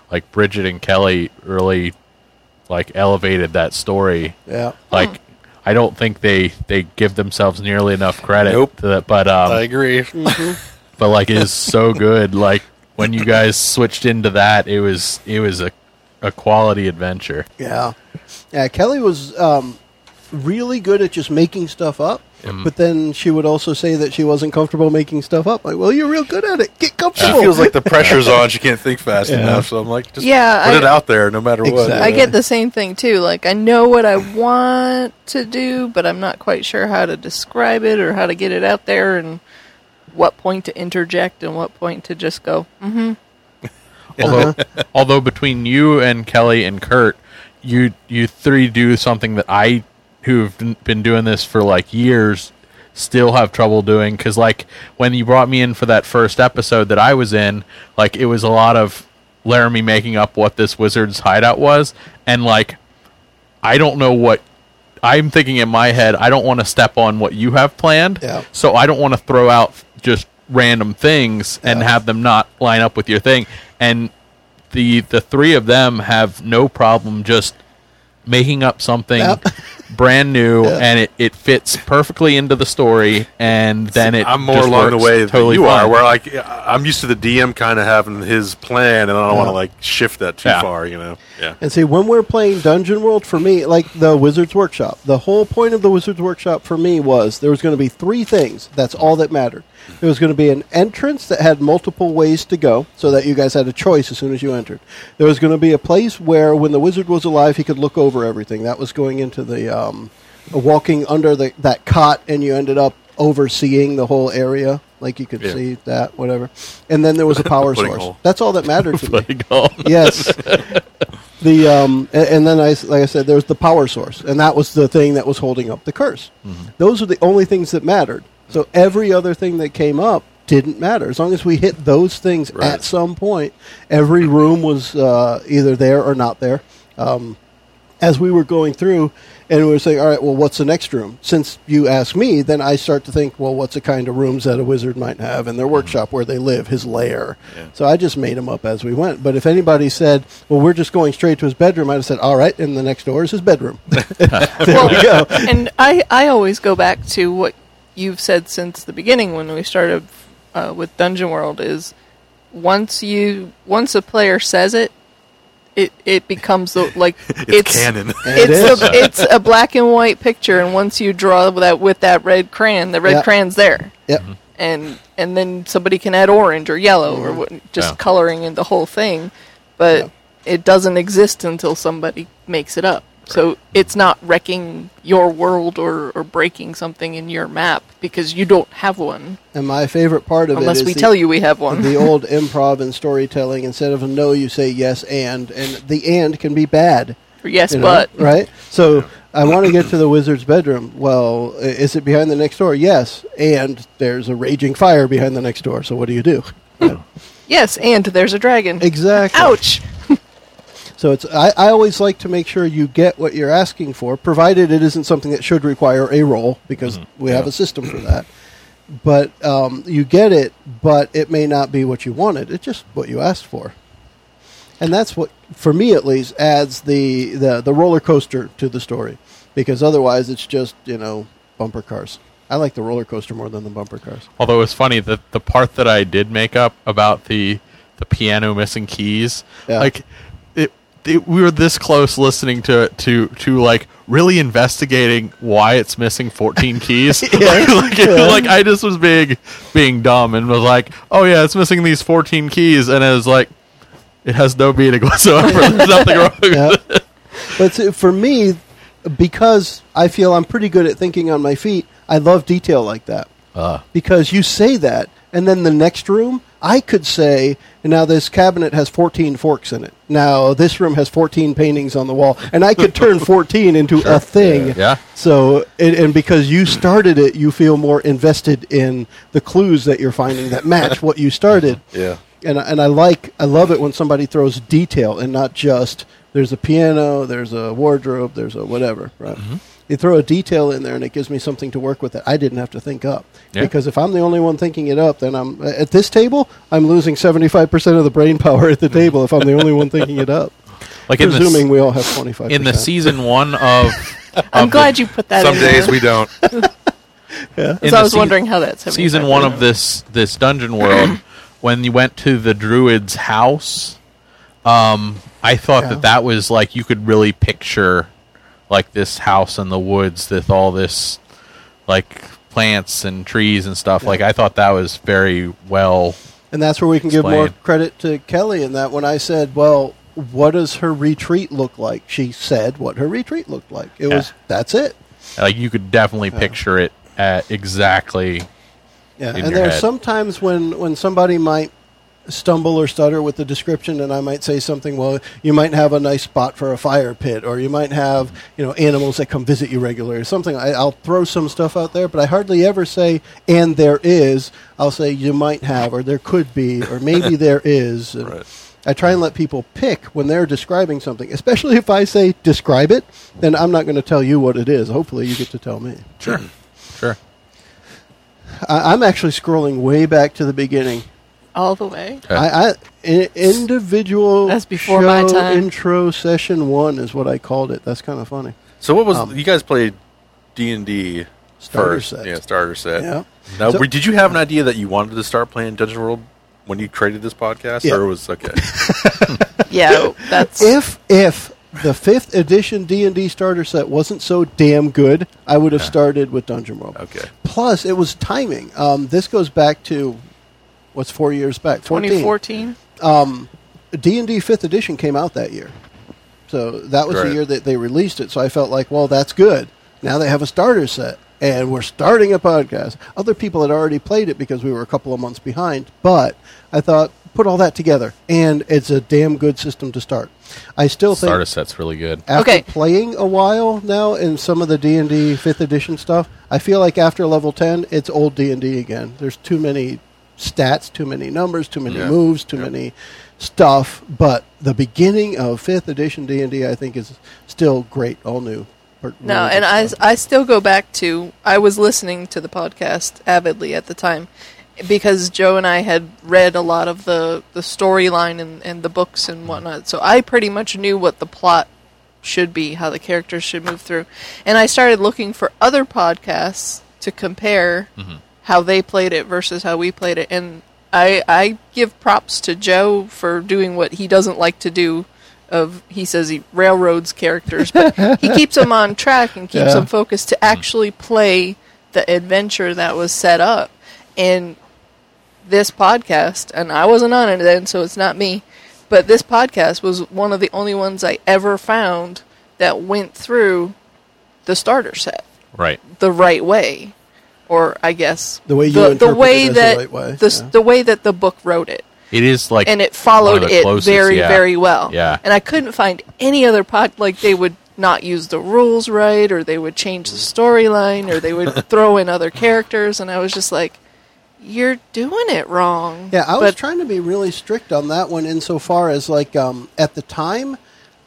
Speaker 3: like Bridget and Kelly really like elevated that story.
Speaker 2: yeah,
Speaker 3: Like, I don't think they they give themselves nearly enough credit.
Speaker 4: Nope.
Speaker 3: To that, but um,
Speaker 4: I agree.
Speaker 3: but like it is so good. Like when you guys switched into that, it was it was a a quality adventure.
Speaker 2: yeah, yeah. Kelly was um, really good at just making stuff up.
Speaker 3: Mm.
Speaker 2: But then she would also say that she wasn't comfortable making stuff up. Like, well, you're real good at it. Get comfortable.
Speaker 4: She
Speaker 2: comfortable.
Speaker 4: feels like the pressure's on. She can't think fast
Speaker 2: Yeah.
Speaker 4: enough. So I'm like, just
Speaker 5: Yeah,
Speaker 4: put
Speaker 5: I-
Speaker 4: it out there, no matter what.
Speaker 5: I
Speaker 2: Yeah.
Speaker 5: get the same thing too. Like I know what I want to do, but I'm not quite sure how to describe it or how to get it out there and what point to interject and what point to just go. Mm-hmm.
Speaker 3: Although, although between you and Kelly and Kurt, you you three do something that I, who've been- doing this for like years, still have trouble doing because like when you brought me in for that first episode that I was in, like it was a lot of Laramie making up what this wizard's hideout was, and like I don't know what I'm thinking in my head. I don't want to step on what you have planned,
Speaker 2: Yeah.
Speaker 3: so I don't want to throw out just random things and
Speaker 2: Yeah.
Speaker 3: have them not line up with your thing. And the the three of them have no problem just making up something
Speaker 2: Yep.
Speaker 3: brand new
Speaker 2: Yeah.
Speaker 3: and it, it fits perfectly into the story and then it
Speaker 4: I'm more
Speaker 3: just
Speaker 4: along the way
Speaker 3: totally
Speaker 4: that you are,
Speaker 3: fine.
Speaker 4: where like I'm used to the DM kind of having his plan, and I don't want to like shift that too
Speaker 3: Yeah.
Speaker 4: far, you know. Yeah.
Speaker 2: And see, when we're playing Dungeon World, for me, like the Wizard's Workshop, the whole point of the Wizard's Workshop for me was there was going to be three things. That's all that mattered. There was going to be an entrance that had multiple ways to go, so that you guys had a choice as soon as you entered. There was going to be a place where, when the wizard was alive, he could look over everything. That was going into the um, walking under the that cot, and you ended up overseeing the whole area, like you could
Speaker 4: Yeah.
Speaker 2: see that, whatever. And then there was a power source.
Speaker 4: hole.
Speaker 2: That's all that mattered to me. Yes. The um, a- and then I like I said, there was the power source, and that was the thing that was holding up the curse. Those are the only things that mattered. So every other thing that came up didn't matter as long as we hit those things
Speaker 4: Right.
Speaker 2: at some point. Every room was uh, either there or not there. Um, as we were going through, and we were saying, "All right, well, what's the next room?" Since you ask me, then I start to think, "Well, what's the kind of rooms that a wizard might have in their workshop where they live, his lair?"
Speaker 4: Yeah.
Speaker 2: So I just made them up as we went. But if anybody said, "Well, we're just going straight to his bedroom," I'd have said, "All right," and the next door is his bedroom. there we go.
Speaker 5: and I, I always go back to what you've said since the beginning when we started uh, with Dungeon World is once you once a player says it, it it becomes the, like
Speaker 4: It's, canon.
Speaker 2: It is.
Speaker 5: It's a, it's a black and white picture, and once you draw that with that red crayon, the red
Speaker 2: Yeah.
Speaker 5: crayon's there,
Speaker 2: Yep.
Speaker 5: and and then somebody can add orange or yellow or what, just
Speaker 3: Yeah.
Speaker 5: coloring in the whole thing, but
Speaker 2: Yeah.
Speaker 5: it doesn't exist until somebody makes it up. So it's not wrecking your world or, or breaking something in your map because you don't have one
Speaker 2: And my favorite part of it
Speaker 5: unless
Speaker 2: is
Speaker 5: we
Speaker 2: the-
Speaker 5: tell you we have one.
Speaker 2: the old improv and storytelling. Instead of a no, you say yes and, and the and can be bad.
Speaker 5: Or yes,
Speaker 2: you know,
Speaker 5: but
Speaker 2: right. So I want to get to the wizard's bedroom. Well, is it behind the next door? Yes, and there's a raging fire behind the next door. So what do you do?
Speaker 5: yes, and there's a dragon.
Speaker 2: exactly.
Speaker 5: Ouch!
Speaker 2: So it's I, I always like to make sure you get what you're asking for, provided it isn't something that should require a roll because we have a system for that. But um, you get it, but it may not be what you wanted. It's just what you asked for, and that's what, for me at least, adds the the, the roller coaster to the story. Because otherwise, it's just you know bumper cars. I like the roller coaster more than the bumper cars.
Speaker 3: Although it was funny that the part that I did make up about the the piano missing keys,
Speaker 2: Yeah.
Speaker 3: like it, we were this close listening to it to to like really investigating why it's missing 14 keys. like, like,
Speaker 2: Yeah.
Speaker 3: like I just was being being dumb and was like, oh yeah, it's missing these 14 keys, and it was like. It has no meaning whatsoever. There's nothing wrong with it.
Speaker 2: But for me, because I feel I'm pretty good at thinking on my feet, I love detail like that.
Speaker 3: Uh,
Speaker 2: Because you say that, and then the next room, I could say, now this cabinet has 14 forks in it. Now this room has 14 paintings on the wall, and I could turn 14 into a thing.
Speaker 3: Yeah.
Speaker 2: So, and, and because you started it, you feel more invested in the clues that you're finding that match what you started
Speaker 4: yeah.
Speaker 2: and I- and I like I love it when somebody throws detail and not just there's a piano, there's a wardrobe, there's a whatever. Right?
Speaker 3: Mm-hmm.
Speaker 2: You throw a detail in there, and it gives me something to work with that I didn't have to think up.
Speaker 3: Yeah.
Speaker 2: Because if I'm the only one thinking it up, then I'm at this table. I'm losing 75 percent of the brain power at the table if I'm the only one thinking it up.
Speaker 3: like in the,
Speaker 2: Presuming we all have 25.
Speaker 3: in the season one of,
Speaker 5: I'm glad
Speaker 3: the,
Speaker 5: you put that
Speaker 4: Some
Speaker 5: in
Speaker 4: days
Speaker 5: there.
Speaker 4: we don't.
Speaker 3: in
Speaker 5: So
Speaker 3: the
Speaker 5: I was
Speaker 3: sea-
Speaker 5: wondering how that's
Speaker 3: season one of this this dungeon world when you went to the druid's house um i thought
Speaker 2: Yeah.
Speaker 3: that that was like you could really picture like this house in the woods with all this like plants and trees and stuff like i thought that was very well
Speaker 2: And that's where we can give more credit to Kelly in that when I said, well, what does her retreat look like? She said what her retreat looked like. It
Speaker 3: Yeah.
Speaker 2: was, that's it.
Speaker 3: like you could definitely picture it at exactly
Speaker 2: Yeah. and there are sometimes when, when somebody might stumble or stutter with the description, and I might say something. Well, you might have a nice spot for a fire pit, or you might have you know animals that come visit you regularly, or something. I, I'll throw some stuff out there, but I hardly ever say "and there is." I'll say you might have, or there could be, or maybe there is.
Speaker 4: Right.
Speaker 2: I try and let people pick when they're describing something, especially if I say describe it, then I'm not going to tell you what it is. Hopefully, you get to tell me.
Speaker 3: Sure. Sure.
Speaker 2: I, I'm actually scrolling way back to the beginning.
Speaker 5: All the way.
Speaker 3: Okay.
Speaker 2: I, I i- individual
Speaker 5: That's before my time.
Speaker 2: intro session one is what I called it. That's kind of funny.
Speaker 4: So what was
Speaker 2: Um,
Speaker 4: you guys played D and D
Speaker 2: Starter
Speaker 4: first?
Speaker 2: set.
Speaker 4: Yeah, starter set.
Speaker 2: Yeah.
Speaker 4: Now,
Speaker 2: So-
Speaker 4: were- did you have an idea that you wanted to start playing Dungeon World when you created this podcast,
Speaker 2: Yeah.
Speaker 4: or was okay?
Speaker 5: Yeah, that's
Speaker 2: If if the fifth edition D and D starter set wasn't so damn good, I would have started with Dungeon World.
Speaker 4: okay.
Speaker 2: Plus, it was timing. Um, this goes back to what's four years back, 14.
Speaker 5: 2014.
Speaker 2: um, D&D 5th edition came out that year. So that was the year that they released it. So I felt like, well, that's good. Now they have a starter set and we're starting a podcast. Other people had already played it because we were a couple of months behind, but I thought put all that together and it's a damn good system to start. I still think
Speaker 3: Starter set's really good.
Speaker 2: after
Speaker 5: Okay.
Speaker 2: playing a while now in some of the D&D 5th edition stuff, I feel like after level 10 it's old D&D again. There's too many stats, too many numbers, too many
Speaker 4: Yeah.
Speaker 2: moves, too
Speaker 4: Yeah.
Speaker 2: many stuff, but the beginning of 5th edition D&D I think is still great, all new. Or-
Speaker 5: No, and I,
Speaker 2: stuff.
Speaker 5: I still go back to I was listening to the podcast avidly at the time because Joe and I had read a lot of the, the storyline and, and the books and whatnot. So I pretty much knew what the plot should be, how the characters should move through. And I started looking for other podcasts to compare mm-hmm. How they played it versus how we played it. And I I give props to Joe for doing what he doesn't like to do. Of he says he railroads characters, but he keeps them on track and keeps
Speaker 2: Yeah.
Speaker 5: them focused to actually play the adventure that was set up. And this podcast, and I wasn't on it then, so it's not me, but this podcast was one of the only ones I ever found that went through the starter set
Speaker 3: Right.
Speaker 5: the right way, or I guess
Speaker 2: The way you
Speaker 5: the, the way
Speaker 2: it as the
Speaker 5: that
Speaker 2: right way,
Speaker 5: the
Speaker 2: yeah.
Speaker 5: the way that the book wrote it,
Speaker 3: It is like
Speaker 5: and it followed it
Speaker 3: closest,
Speaker 5: very
Speaker 3: yeah.
Speaker 5: very well.
Speaker 3: Yeah.
Speaker 5: and I couldn't find any other pod like they would not use the rules right, or they would change the storyline, or they would throw in other characters, and I was just like, "You're doing it wrong."
Speaker 2: Yeah, I was trying to be really strict on that one insofar as like um, at the time,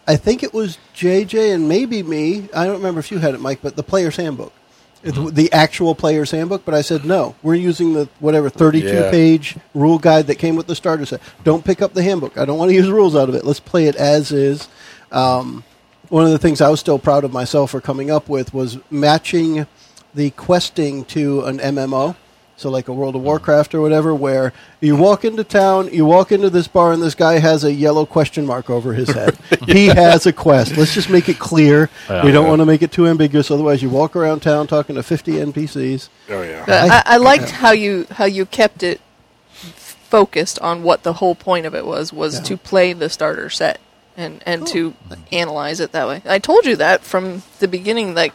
Speaker 2: I think it was JJ and maybe me. I don't remember if you had it, Mike, but the player's handbook, It- the actual player's handbook. But I said no, we're using the whatever thirty-two
Speaker 4: Yeah.
Speaker 2: page rule guide that came with the starter set. Don't pick up the handbook. I don't want to use rules out of it. Let's play it as is. Um, one of the things I was still proud of myself for coming up with was matching the questing to an MMO. So, like a World of Warcraft or whatever, where you walk into town, you walk into this bar, and this guy has a yellow question mark over his head. He has a quest. Let's just make it clear.
Speaker 3: Yeah.
Speaker 2: we don't want to make it too ambiguous. Otherwise, you walk around town talking to 50 NPCs.
Speaker 4: Oh yeah.
Speaker 5: But
Speaker 2: I-
Speaker 5: I, I liked how you how you kept it focused on what the whole point of it was was
Speaker 2: Yeah.
Speaker 5: to play the starter set and and to analyze it that way. I told you that from the beginning. Like,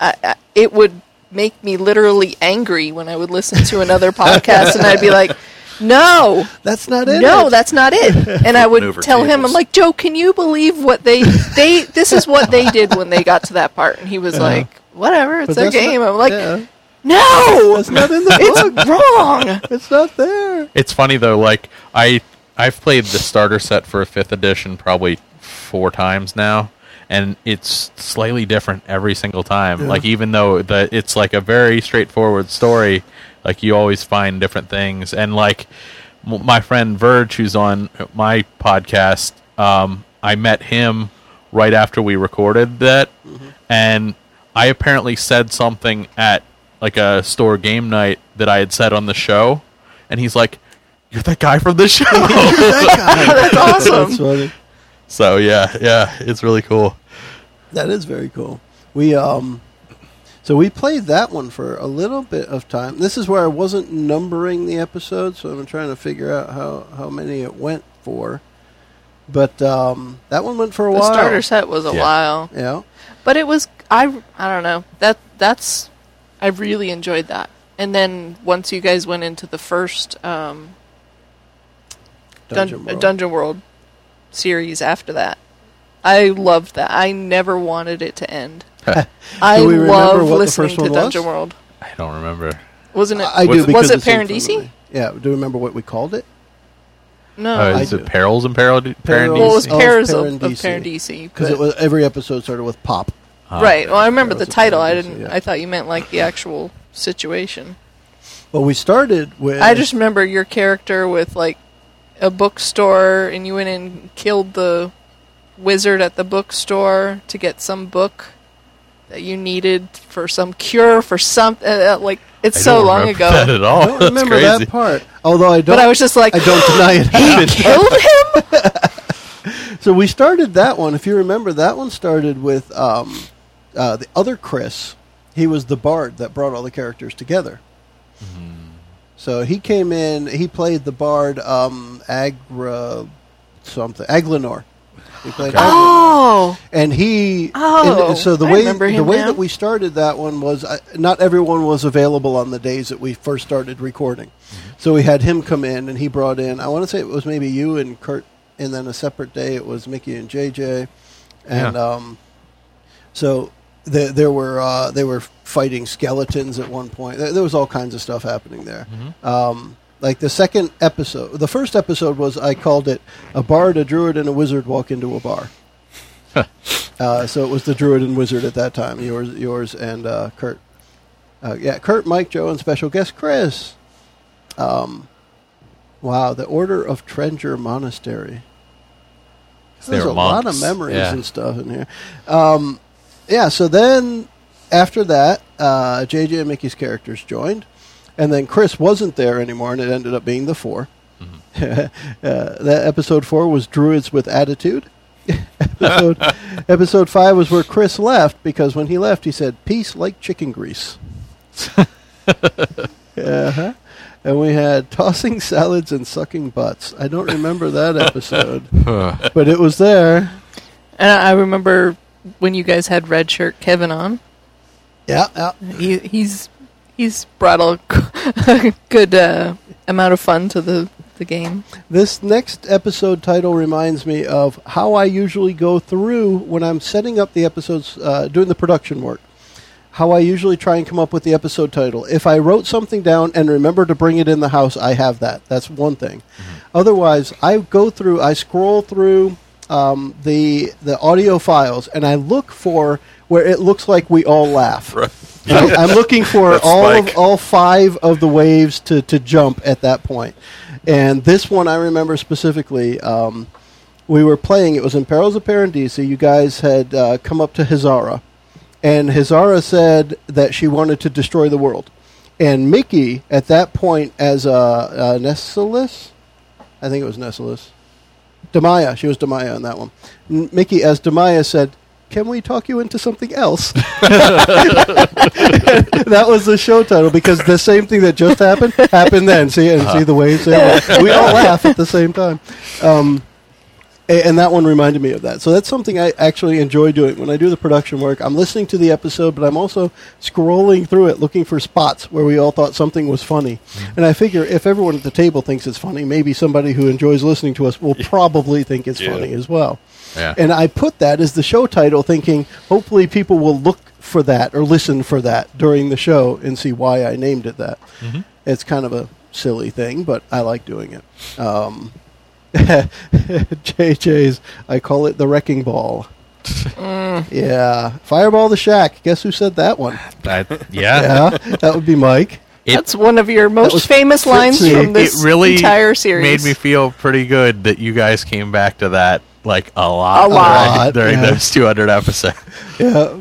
Speaker 5: I, I, it would make me literally angry when I would listen to another podcast and I'd be like. No,
Speaker 2: That's not it.
Speaker 5: no, that's not it. And I would
Speaker 4: Over
Speaker 5: tell him, I'm like, Joe, can you believe what they they this is what they did when they got to that part? And he was like, whatever, it's
Speaker 2: But
Speaker 5: their
Speaker 2: that's not-
Speaker 5: game. I'm like,
Speaker 2: yeah.
Speaker 5: no,
Speaker 2: That's not in the
Speaker 5: it's
Speaker 2: book.
Speaker 5: wrong.
Speaker 2: It's not there.
Speaker 3: It's funny though. Like I, I've played the starter set for a fifth edition probably four times now, and it's slightly different every single time. Like even though the it's like a very straightforward story, like you always find different things. And like m- my friend Verge, who's on my podcast, um, I met him right after we recorded that, and I apparently said something at like a store game night that I had said on the show, and he's like, "You're that guy from the show."
Speaker 5: That's awesome.
Speaker 2: That's funny.
Speaker 3: so yeah, yeah, it's really cool.
Speaker 2: That is very cool. We um, so we played that one for a little bit of time. This is where I wasn't numbering the episodes, so I'm trying to figure out how how many it went for. But um, that one went for a while.
Speaker 5: The
Speaker 2: while.
Speaker 5: starter set was a
Speaker 3: Yeah.
Speaker 5: while,
Speaker 2: Yeah.
Speaker 5: but it was I I don't know that that's I really enjoyed that. And then once you guys went into the first um,
Speaker 2: Dungeon
Speaker 5: Dun-
Speaker 2: World.
Speaker 5: Dungeon World series after that. I loved that. I never wanted it to end. I
Speaker 2: Do we remember
Speaker 5: love
Speaker 2: what the
Speaker 5: listening
Speaker 2: first
Speaker 5: to
Speaker 2: one was?
Speaker 5: Dungeon World.
Speaker 3: I don't remember.
Speaker 5: Wasn't it?
Speaker 2: I do
Speaker 3: Was-
Speaker 2: because
Speaker 5: was it
Speaker 2: it's in front of
Speaker 5: Paradisi?
Speaker 2: me. Yeah. Do you remember what we called it?
Speaker 5: no.
Speaker 2: I
Speaker 3: is
Speaker 2: do.
Speaker 3: it Perils and Parad-
Speaker 2: Perils
Speaker 5: well, it was
Speaker 2: of
Speaker 3: Paradisi?
Speaker 5: Pairs of, of
Speaker 2: Paradisi.
Speaker 5: Paradisi.
Speaker 2: Because
Speaker 5: but-
Speaker 2: it was every episode started with pop.
Speaker 3: Ah,
Speaker 5: right. Well, I remember
Speaker 2: Pairs
Speaker 5: the
Speaker 2: of
Speaker 5: title. I
Speaker 2: Paradisi,
Speaker 5: didn't.
Speaker 2: yeah.
Speaker 5: I thought you meant like the actual situation.
Speaker 2: Well, we started with.
Speaker 5: I just remember your character with like a bookstore, and you went and killed the wizard at the bookstore to get some book that you needed for some cure for some. Uh, uh, like it's
Speaker 3: I
Speaker 5: so
Speaker 3: don't
Speaker 5: long
Speaker 3: remember
Speaker 5: ago.
Speaker 3: That at all.
Speaker 2: I don't
Speaker 3: That's
Speaker 2: remember
Speaker 3: crazy.
Speaker 2: that part. Although I don't.
Speaker 5: But I was just like,
Speaker 2: I don't deny it happened.
Speaker 5: killed him.
Speaker 2: So we started that one. If you remember, that one started with um, uh, the other Chris. He was the bard that brought all the characters together. So he came in. He played the bard um, Agra something Aglinor. He played Aglinor.
Speaker 5: Oh,
Speaker 2: and he
Speaker 5: Oh,
Speaker 2: and so the
Speaker 5: I
Speaker 2: way
Speaker 5: remember
Speaker 2: the way
Speaker 5: now.
Speaker 2: that we started that one was uh, not everyone was available on the days that we first started recording
Speaker 5: Mm-hmm.
Speaker 2: so we had him come in and he brought in i want to say it was maybe you and kurt and then a separate day it was mickey and jj and
Speaker 3: Yeah.
Speaker 2: um so the, there were uh, they were fighting skeletons at one point there, there was all kinds of stuff happening there um, like the second episode the first episode was i called it a bard a druid and a wizard walk into a bar uh, so it was the druid and wizard at that time. Yours, yours, and uh, Kurt. Uh, yeah, Kurt, Mike, Joe, and special guest Chris. Um, wow, the Order of Trenger Monastery. There's a lot of memories
Speaker 3: Yeah.
Speaker 2: and stuff in here. Um, yeah, so then after that, uh, JJ and Mickey's characters joined, and then Chris wasn't there anymore, and it ended up being the 4 uh, that episode four was Druids with Attitude. episode, episode five was where Chris left because when he left, he said, "Peace like chicken grease." uh-huh. And we had tossing salads and sucking butts. I don't remember that episode, but it was there.
Speaker 5: and I remember when you guys had red shirt Kevin on.
Speaker 2: Yeah, yeah.
Speaker 5: He, he's he's brought a good uh, amount of fun to the the game.
Speaker 2: This next episode title reminds me of how I usually go through when I'm setting up the episodes, uh, doing the production work. How I usually try and come up with the episode title. If I wrote something down and remember to bring it in the house, I have that. That's one thing. Otherwise, I go through, I scroll through um, the the audio files, and I look for where it looks like we all laugh. I, I'm looking for
Speaker 4: That's
Speaker 2: all of, all five of the waves to, to jump at that point. And this one I remember specifically. Um, we were playing. It was in Perils of Paradisi. You guys had uh, come up to Hazara, and Hazara said that she wanted to destroy the world. And Mickey, at that point, as a uh, Nessalus, I think it was Nessalus, Demaya. She was Demaya on that one. Mickey, as Demaya, said, "Can we talk you into something else?" that was the show title because the same thing that just happened happened then. See and see the waves. We all laugh at the same time. Um, and that one reminded me of that. So that's something I actually enjoy doing when I do the production work. I'm listening to the episode, but I'm also scrolling through it looking for spots where we all thought something was funny. And I figure if everyone at the table thinks it's funny, maybe somebody who enjoys listening to us will probably think it's
Speaker 4: Yeah.
Speaker 2: funny as well.
Speaker 3: Yeah.
Speaker 2: And I put that as the show title, thinking hopefully people will look for that or listen for that during the show and see why I named it that. It's kind of a silly thing, but I like doing it. Um, JJ's, I call it the wrecking ball. Mm. Yeah, Fireball the Shack. Guess who said that one?
Speaker 3: I- yeah.
Speaker 2: Yeah, that would be Mike.
Speaker 3: It-
Speaker 5: That's one of your most famous lines
Speaker 2: Fritzy.
Speaker 5: from
Speaker 3: it
Speaker 5: this
Speaker 3: really
Speaker 5: entire series.
Speaker 3: made me feel pretty good that you guys came back to that like a lot,
Speaker 5: A lot.
Speaker 3: during, during
Speaker 2: Yeah.
Speaker 3: those 200 episodes.
Speaker 2: Yeah,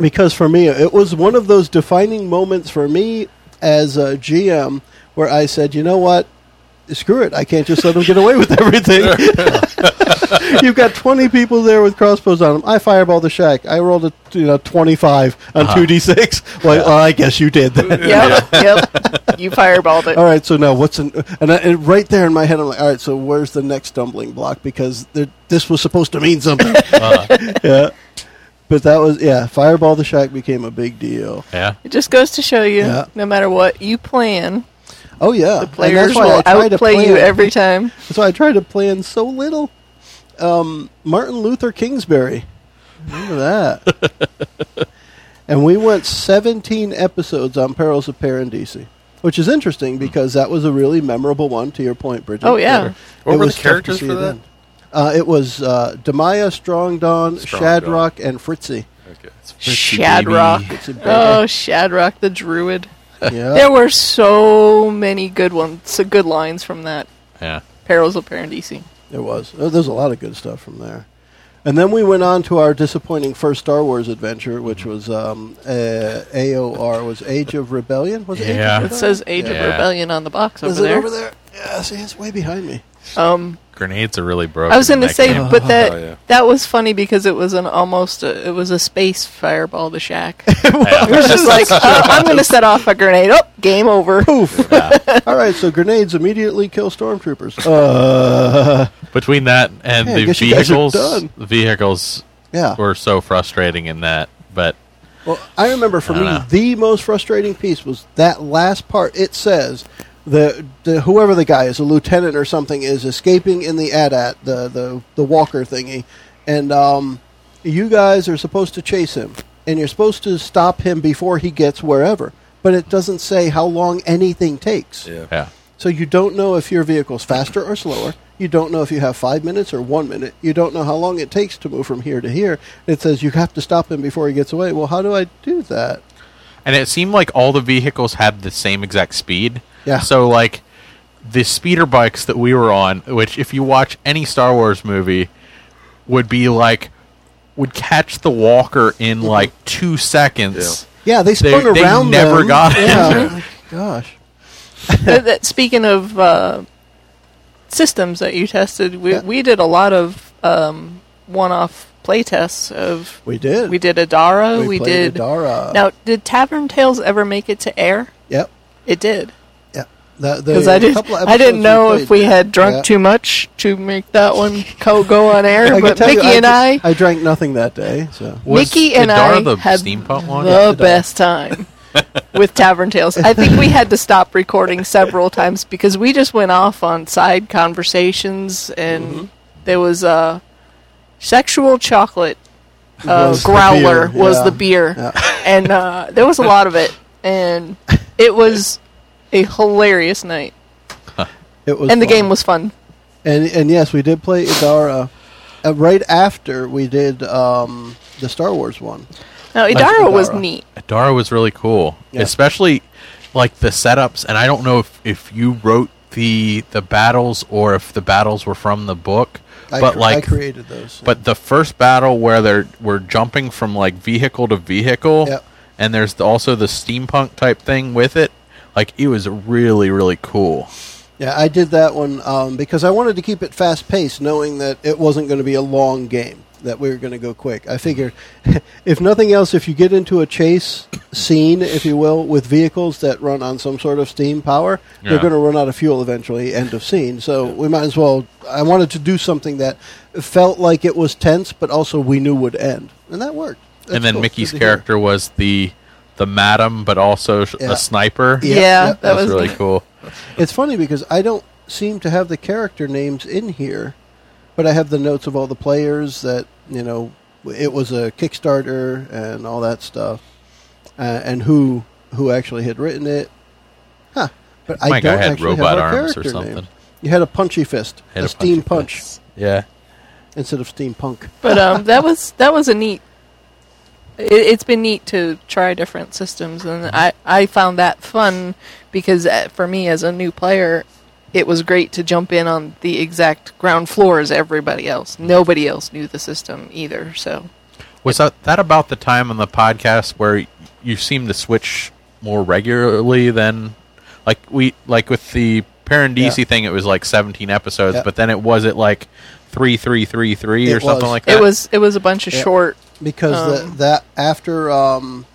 Speaker 2: because for me, it was one of those defining moments for me as a GM where I said, you know what? Screw it. I can't just let them get away with everything. You've got 20 people there with crossbows on them. I fireball the shack. I rolled a you know 25 on uh-huh. 2d6. Well, well, I guess you did that.
Speaker 5: Yep, yep. You fireballed it.
Speaker 2: All right, so now what's in, and, I, and right there in my head, I'm like, all right, so where's the next stumbling block? Because there, this was supposed to mean something. Uh-huh. yeah, but that was yeah. Fireball the shack became a big deal.
Speaker 3: Yeah.
Speaker 5: It just goes to show you,
Speaker 2: Yeah.
Speaker 5: no matter what you plan,
Speaker 2: Oh yeah,
Speaker 5: The
Speaker 2: And
Speaker 5: players
Speaker 2: that's why
Speaker 5: will
Speaker 2: I try to
Speaker 5: outplay you every time.
Speaker 2: That's why I try to plan so little. Um, Martin Luther Kingsbury, remember that? and we went 17 episodes on Perils of Parandisi, which is interesting because that was a really memorable one. To your point, Bridget.
Speaker 5: Oh, yeah.
Speaker 2: It
Speaker 4: What were
Speaker 2: was
Speaker 4: the characters for
Speaker 2: it
Speaker 4: that?
Speaker 2: then. Uh, it was uh, Demaya, Strong Dawn,
Speaker 4: Strong
Speaker 2: Shadrock, and Fritzy.
Speaker 4: Okay.
Speaker 3: Fritzy
Speaker 5: Shadrock.
Speaker 3: baby.
Speaker 2: Fritzy baby.
Speaker 5: Oh, Shadrock the Druid.
Speaker 2: Yeah.
Speaker 5: There were so many good ones, so good lines from that
Speaker 3: Yeah.
Speaker 5: Perils of Parandisi.
Speaker 2: There was. Uh, There's a lot of good stuff from there. And then we went on to our disappointing first Star Wars adventure, which was um, uh, AOR, was Age of Rebellion. Was it? Age
Speaker 3: Yeah.
Speaker 2: of
Speaker 5: It says Age
Speaker 3: Yeah.
Speaker 5: of Rebellion on the box over
Speaker 2: Is it
Speaker 5: there.
Speaker 2: over there? Yeah, see, it's way behind me.
Speaker 5: Um,
Speaker 3: Grenades are really broken.
Speaker 5: I was going to say,
Speaker 3: game.
Speaker 5: but that
Speaker 4: Oh, yeah.
Speaker 5: that was funny because it was an almost a, it was a space fireball to Shack. it was just like uh, I'm going to set off a grenade. Oh, game over.
Speaker 2: Poof. All right, so grenades immediately kill stormtroopers. Uh,
Speaker 3: Between that and
Speaker 2: Yeah,
Speaker 3: the
Speaker 2: guess you guys are
Speaker 3: vehicles, the vehicles
Speaker 2: yeah.
Speaker 3: were so frustrating in that. But
Speaker 2: Well, I remember for
Speaker 3: I
Speaker 2: me,
Speaker 3: know.
Speaker 2: the most frustrating piece was that last part. It says the, the whoever the guy is, a lieutenant or something, is escaping in the AT-AT, the the the walker thingy, and um, you guys are supposed to chase him, and you're supposed to stop him before he gets wherever. But it doesn't say how long anything takes.
Speaker 4: Yeah.
Speaker 3: yeah,
Speaker 2: So you don't know if your vehicle's faster or slower. You don't know if you have five minutes or one minute. You don't know how long it takes to move from here to here. It says you have to stop him before he gets away. Well, how do I do that?
Speaker 3: and it seemed like all the vehicles had the same exact speed.
Speaker 2: Yeah.
Speaker 3: So like the speeder bikes that we were on, which if you watch any Star Wars movie, would be like would catch the walker in like two seconds.
Speaker 2: Yeah, they
Speaker 3: They-
Speaker 2: spun
Speaker 3: they
Speaker 2: around.
Speaker 3: never
Speaker 2: them.
Speaker 3: got it.
Speaker 2: Yeah. Gosh.
Speaker 5: Uh, that- speaking of uh, systems that you tested, we
Speaker 2: Yeah.
Speaker 5: we did a lot of um, one-off play tests of.
Speaker 2: We did.
Speaker 5: We did Adara.
Speaker 2: We
Speaker 5: We,
Speaker 2: played
Speaker 5: did.
Speaker 2: Adara.
Speaker 5: Now, did Tavern Tales ever make it to air?
Speaker 2: Yep.
Speaker 5: It did.
Speaker 2: Yep. The, the
Speaker 5: Because I didn't, I didn't know
Speaker 2: played-
Speaker 5: if we had drunk
Speaker 2: Yeah.
Speaker 5: too much to make that one co- go on air. But
Speaker 2: tell you,
Speaker 5: Mickey and I,
Speaker 2: I drank nothing that day. So
Speaker 3: Was
Speaker 5: Mickey and
Speaker 3: Adara
Speaker 5: I
Speaker 3: the
Speaker 5: had
Speaker 3: steampunk one?
Speaker 5: the
Speaker 2: Yeah, Adara.
Speaker 5: best time with Tavern Tales. I think we had to stop recording several times because we just went off on side conversations, and
Speaker 2: Mm-hmm.
Speaker 5: there was a sexual chocolate uh,
Speaker 2: Was
Speaker 5: growler
Speaker 2: beer,
Speaker 5: was
Speaker 2: yeah.
Speaker 5: the beer,
Speaker 2: Yeah.
Speaker 5: and uh, there was a lot of it, and it was a hilarious night,
Speaker 2: it was
Speaker 5: and the
Speaker 2: fun.
Speaker 5: game was fun.
Speaker 2: And and yes, we did play Idara uh, right after we did um, the Star Wars one.
Speaker 5: Now
Speaker 2: Like
Speaker 5: Idara was neat.
Speaker 3: Idara was really cool,
Speaker 2: Yeah.
Speaker 3: especially like the setups. And I don't know if, if you wrote the the battles or if the battles were from the book,
Speaker 2: I
Speaker 3: but
Speaker 2: cr-
Speaker 3: like
Speaker 2: I created those.
Speaker 3: But the first battle where they're we're jumping from like vehicle to vehicle,
Speaker 2: Yep.
Speaker 3: and there's also the steampunk type thing with it. Like it was really really cool.
Speaker 2: Yeah, I did that one um, because I wanted to keep it fast paced, knowing that it wasn't going to be a long game, that we were going to go quick. I figured, if nothing else, if you get into a chase scene, if you will, with vehicles that run on some sort of steam power, they're going to run out of fuel eventually, end of scene. So we might as well. I wanted to do something that felt like it was tense, but also we knew would end. And that worked. That's
Speaker 3: and then
Speaker 2: cool.
Speaker 3: Mickey's
Speaker 2: Good hear.
Speaker 3: character was the the madam, but also
Speaker 2: Yeah.
Speaker 3: a sniper.
Speaker 2: Yeah,
Speaker 5: Yeah,
Speaker 2: yeah,
Speaker 5: that
Speaker 3: that was
Speaker 5: was
Speaker 3: really cool.
Speaker 2: It's funny because I don't seem to have the character names in here, but I have the notes of all the players that you know. It was a Kickstarter and all that stuff, uh, and who who actually had written it. Huh? But I
Speaker 3: My guy
Speaker 2: don't
Speaker 3: had
Speaker 2: actually
Speaker 3: robot
Speaker 2: have our
Speaker 3: arms or
Speaker 2: character
Speaker 3: something.
Speaker 2: name. You had a punchy fist,
Speaker 3: Had
Speaker 2: a,
Speaker 3: a
Speaker 2: steam punch
Speaker 3: fist. Yeah,
Speaker 2: instead of steampunk.
Speaker 5: But um, that was that was a neat. It, it's been neat to try different systems, and I I found that fun because uh, for me as a new player, it was great to jump in on the exact ground floor as everybody else. Nobody else knew the system either, so
Speaker 3: was that that about the time on the podcast where you seemed to switch more regularly than like we like with the Parandisi
Speaker 2: Yeah.
Speaker 3: thing? It was like seventeen episodes,
Speaker 2: Yeah.
Speaker 3: but then it was it like three three three three or
Speaker 2: It
Speaker 3: something like that.
Speaker 5: it was it was a bunch of
Speaker 2: Yeah.
Speaker 5: short.
Speaker 2: Because
Speaker 5: Um,
Speaker 2: the, that after um,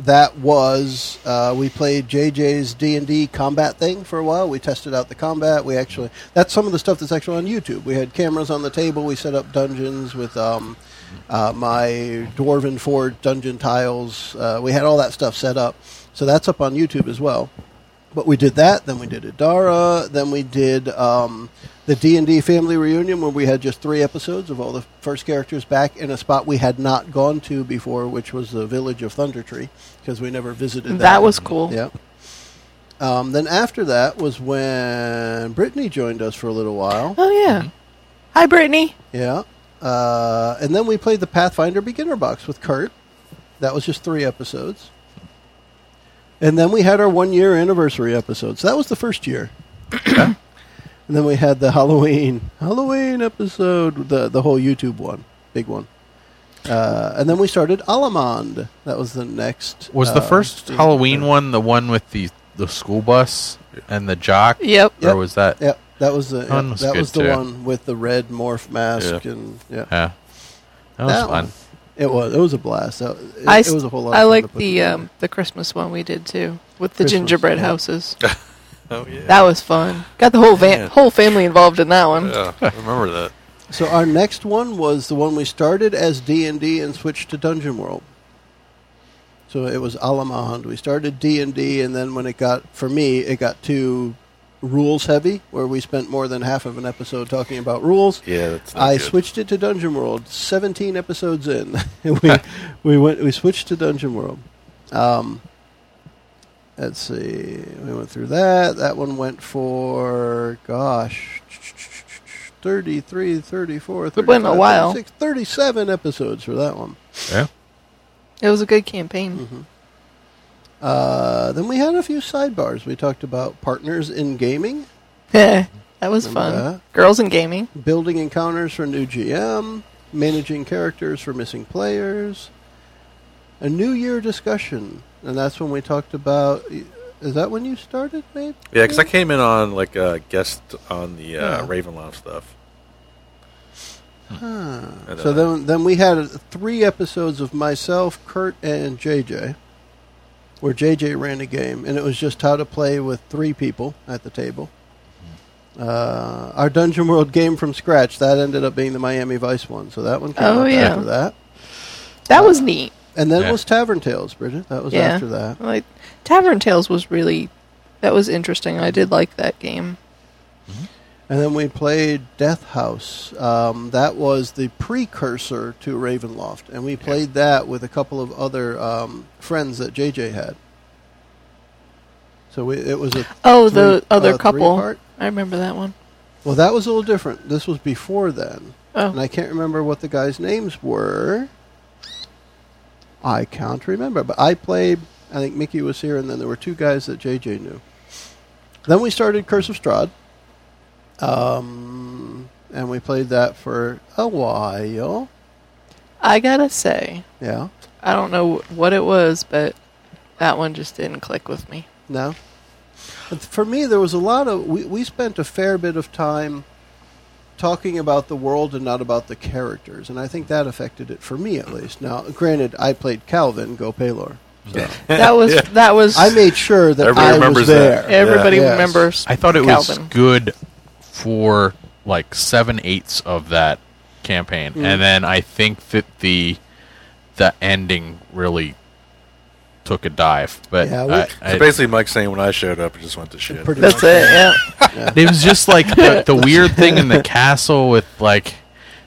Speaker 2: that was uh, we played JJ's D and D combat thing for a while. We tested out the combat. We actually that's some of the stuff that's actually on YouTube. We had cameras on the table. We set up dungeons with um, uh, my dwarven forge dungeon tiles. Uh, we had all that stuff set up, so that's up on YouTube as well. But we did that. Then we did Adara. Then we did um, the D and D family reunion, where we had just three episodes of all the first characters back in a spot we had not gone to before, which was the village of Thunder Tree, because we never visited that.
Speaker 5: That was cool.
Speaker 2: Yeah. Um, then after that was when Brittany joined us for a little while.
Speaker 5: Oh yeah. Hi, Brittany.
Speaker 2: Yeah. Uh, and then we played the Pathfinder Beginner Box with Kurt. That was just three episodes. And then we had our one year anniversary episode. So that was the first year. and then we had the Halloween Halloween episode, the the whole YouTube one, big one. Uh, and then we started Alamond. That was the next.
Speaker 3: Was the
Speaker 2: uh,
Speaker 3: first
Speaker 2: season.
Speaker 3: Halloween one the one with the the school bus and the jock?
Speaker 5: Yep.
Speaker 2: Yep.
Speaker 3: Was that?
Speaker 2: Yep, that was the
Speaker 3: That one
Speaker 2: yeah,
Speaker 3: was
Speaker 2: that was the
Speaker 3: too.
Speaker 2: one with the red morph mask
Speaker 4: Yeah.
Speaker 2: and yeah.
Speaker 3: Yeah. That was
Speaker 2: That
Speaker 3: fun.
Speaker 2: one. It was. It was a blast. It,
Speaker 5: I
Speaker 2: it was a whole lot.
Speaker 5: I
Speaker 2: fun
Speaker 5: like
Speaker 2: to put
Speaker 5: the um, the Christmas one we did too with the
Speaker 2: Christmas,
Speaker 5: gingerbread
Speaker 2: yeah.
Speaker 5: houses.
Speaker 4: Oh yeah.
Speaker 5: That was fun. Got the whole van-
Speaker 4: Man.
Speaker 5: whole family involved in that one.
Speaker 4: yeah, I remember that.
Speaker 2: So our next one was the one we started as D and D and switched to Dungeon World. So it was Alamahand. We started D and D, and then when it got for me, it got too rules heavy, where we spent more than half of an episode talking about rules.
Speaker 4: Yeah, that's. Not
Speaker 2: I
Speaker 4: good.
Speaker 2: switched it to Dungeon World. Seventeen episodes in, we we went we switched to Dungeon World. Um, let's see, we went through that. That one went for gosh, 33, 34,
Speaker 5: It went a
Speaker 2: 35,
Speaker 5: while.
Speaker 2: 36, 37 episodes for that one.
Speaker 3: Yeah.
Speaker 5: It was a good campaign.
Speaker 2: Mm-hmm. Uh, then we had a few sidebars. We talked about partners in gaming.
Speaker 5: Yeah, that was
Speaker 2: Remember
Speaker 5: fun.
Speaker 2: that?
Speaker 5: Girls in gaming.
Speaker 2: building encounters for new GM, managing characters for missing players, a New Year discussion, and that's when we talked about. Is that when you started, maybe?
Speaker 4: Yeah, because I came in on like a guest on the uh,
Speaker 2: Yeah.
Speaker 4: Ravenloft stuff.
Speaker 2: Huh.
Speaker 4: And,
Speaker 2: So
Speaker 4: uh,
Speaker 2: then, then we had three episodes of myself, Kurt, and JJ, where JJ ran a game, and it was just how to play with three people at the table. Uh, our Dungeon World game from scratch that ended up being the Miami Vice one, so that one came
Speaker 5: Oh,
Speaker 2: up
Speaker 5: yeah.
Speaker 2: after that.
Speaker 5: That was neat.
Speaker 2: And then
Speaker 3: Yeah.
Speaker 2: was Tavern Tales, Bridget. That was
Speaker 5: Yeah.
Speaker 2: after that.
Speaker 5: Like Tavern Tales was really that was interesting. I did like that game.
Speaker 2: And then we played Death House. Um, that was the precursor to Ravenloft, and we played that with a couple of other um, friends that JJ had. So we, it was a
Speaker 5: Oh,
Speaker 2: three-
Speaker 5: the other
Speaker 2: uh,
Speaker 5: couple.
Speaker 2: three-part.
Speaker 5: I remember that one.
Speaker 2: Well, that was a little different. This was before then, and
Speaker 5: Oh,
Speaker 2: I can't remember what the guys' names were. I can't remember, but I played. I think Mickey was here, and then there were two guys that JJ knew. Then we started Curse of Strahd, um, and we played that for a while.
Speaker 5: I gotta say,
Speaker 2: Yeah,
Speaker 5: I don't know what it was, but that one just didn't click with me.
Speaker 2: no. But for me, there was a lot of. We we spent a fair bit of time talking about the world and not about the characters, and I think that affected it for me at least. Now, granted, I played Calvin, Go Baylor. So
Speaker 5: That was
Speaker 4: Yeah.
Speaker 5: that was.
Speaker 2: I made sure that
Speaker 4: Everybody
Speaker 2: I
Speaker 4: remembers
Speaker 2: was there.
Speaker 4: that.
Speaker 5: everybody
Speaker 2: Yes.
Speaker 5: remembers.
Speaker 3: I thought it
Speaker 5: Calvin.
Speaker 3: was good for like seven eighths of that campaign,
Speaker 2: Mm.
Speaker 3: and then I think that the the ending really took a dive. But
Speaker 2: Yeah, we-
Speaker 3: I-
Speaker 4: So
Speaker 3: I-
Speaker 4: basically, Mike saying when I showed up, it just went to shit.
Speaker 2: Pretty
Speaker 5: That's
Speaker 2: much.
Speaker 5: it. Yeah.
Speaker 2: Yeah.
Speaker 3: it was just like the, the weird thing in the castle with like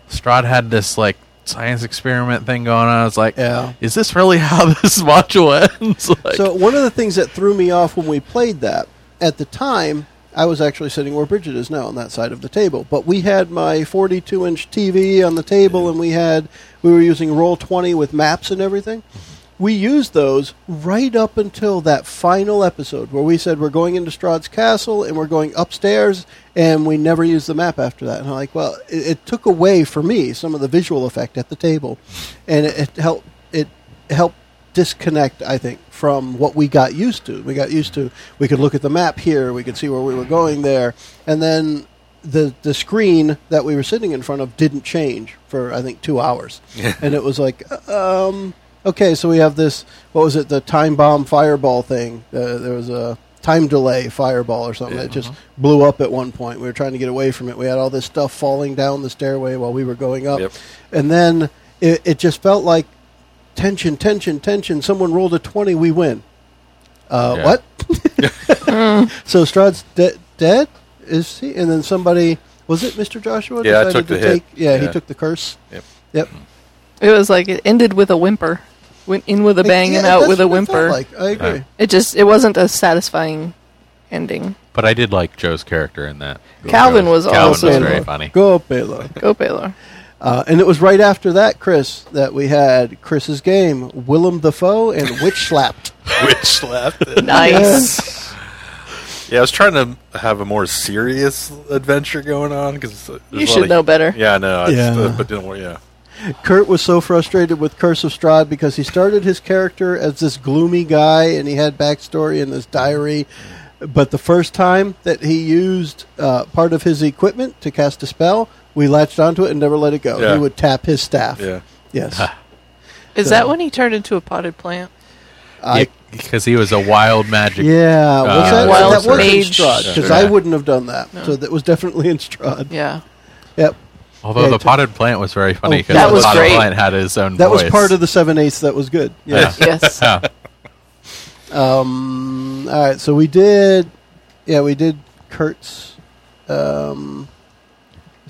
Speaker 3: Strahd had this like science experiment thing going on. I was like,
Speaker 2: Yeah.
Speaker 3: is this really how this module ends? like,
Speaker 2: So one of the things that threw me off when we played that at the time, I was actually sitting where Bridget is now on that side of the table. But we had my 42 inch TV on the table, and we had we were using Roll 20 with maps and everything. Mm-hmm. We used those right up until that final episode where we said we're going into Strahd's castle and we're going upstairs, and we never used the map after that. And I'm like, well, it, it took away for me some of the visual effect at the table, and it, it helped it helped disconnect, I think, from what we got used to. We got used to we could look at the map here, we could see where we were going there, and then the the screen that we were sitting in front of didn't change for I think two hours, and it was like, um, okay, so we have this. What was it? The time bomb fireball thing. Uh, there was a time delay fireball or something
Speaker 4: Yeah.
Speaker 2: that just blew up at one point. We were trying to get away from it. We had all this stuff falling down the stairway while we were going up,
Speaker 4: Yep.
Speaker 2: and then it, it just felt like tension, tension, tension. Someone rolled a 20, we win. Uh,
Speaker 3: Yeah.
Speaker 2: What? so Strahd's de- dead? Is he? And then somebody was it Mr. Joshua?
Speaker 4: Yeah, I
Speaker 2: decided
Speaker 4: took the
Speaker 2: to
Speaker 4: hit.
Speaker 2: take. Yeah, he took the curse.
Speaker 4: Yep.
Speaker 2: Yep.
Speaker 5: It was like it ended with a whimper. Went in with a bang
Speaker 2: Yeah,
Speaker 5: and out with a
Speaker 2: what it
Speaker 5: whimper.
Speaker 2: Like I agree.
Speaker 3: Yeah.
Speaker 5: It just it wasn't a satisfying ending.
Speaker 3: But I did like Joe's character in that.
Speaker 5: Calvin was
Speaker 3: Calvin
Speaker 5: also
Speaker 3: was
Speaker 2: Baylor.
Speaker 3: very funny.
Speaker 2: Go Baylor.
Speaker 5: Go Baylor.
Speaker 2: Uh, and it was right after that, Chris, that we had Chris's game, Willem Dafoe and Witch Slapped.
Speaker 4: Which slapped.
Speaker 5: Nice.
Speaker 4: Yeah, I was trying to have a more serious adventure going on because
Speaker 5: You should know better.
Speaker 4: Yeah, I know. I
Speaker 2: Yeah.
Speaker 4: Just, uh, but didn't work. Yeah,
Speaker 2: Kurt was so frustrated with Curse of Strahd because he started his character as this gloomy guy and he had backstory in his diary. But the first time that he used uh, part of his equipment to cast a spell, we latched onto it and never let it go.
Speaker 4: Yeah.
Speaker 2: He would tap his staff.
Speaker 4: yeah.
Speaker 2: Yes.
Speaker 5: Is that when he turned into a potted plant?
Speaker 2: I,
Speaker 3: Because he was a wild magic.
Speaker 2: yeah. Was
Speaker 3: Uh,
Speaker 2: that,
Speaker 5: Wild
Speaker 2: that was in. Strahd because
Speaker 3: Sure.
Speaker 2: I wouldn't have done that.
Speaker 5: No.
Speaker 2: So that was definitely in Strahd.
Speaker 5: Yeah.
Speaker 2: Yep.
Speaker 3: Although
Speaker 2: Yeah,
Speaker 3: the
Speaker 2: to-
Speaker 3: potted plant was very funny
Speaker 2: Oh,
Speaker 3: because
Speaker 2: that
Speaker 3: the
Speaker 2: was
Speaker 3: potted
Speaker 5: great.
Speaker 3: plant had his own
Speaker 2: That
Speaker 3: voice.
Speaker 2: was part of the seven eighths. That was good. Yes.
Speaker 5: Yes.
Speaker 2: Um, all right, so we did, yeah, we did Kurt's. Um,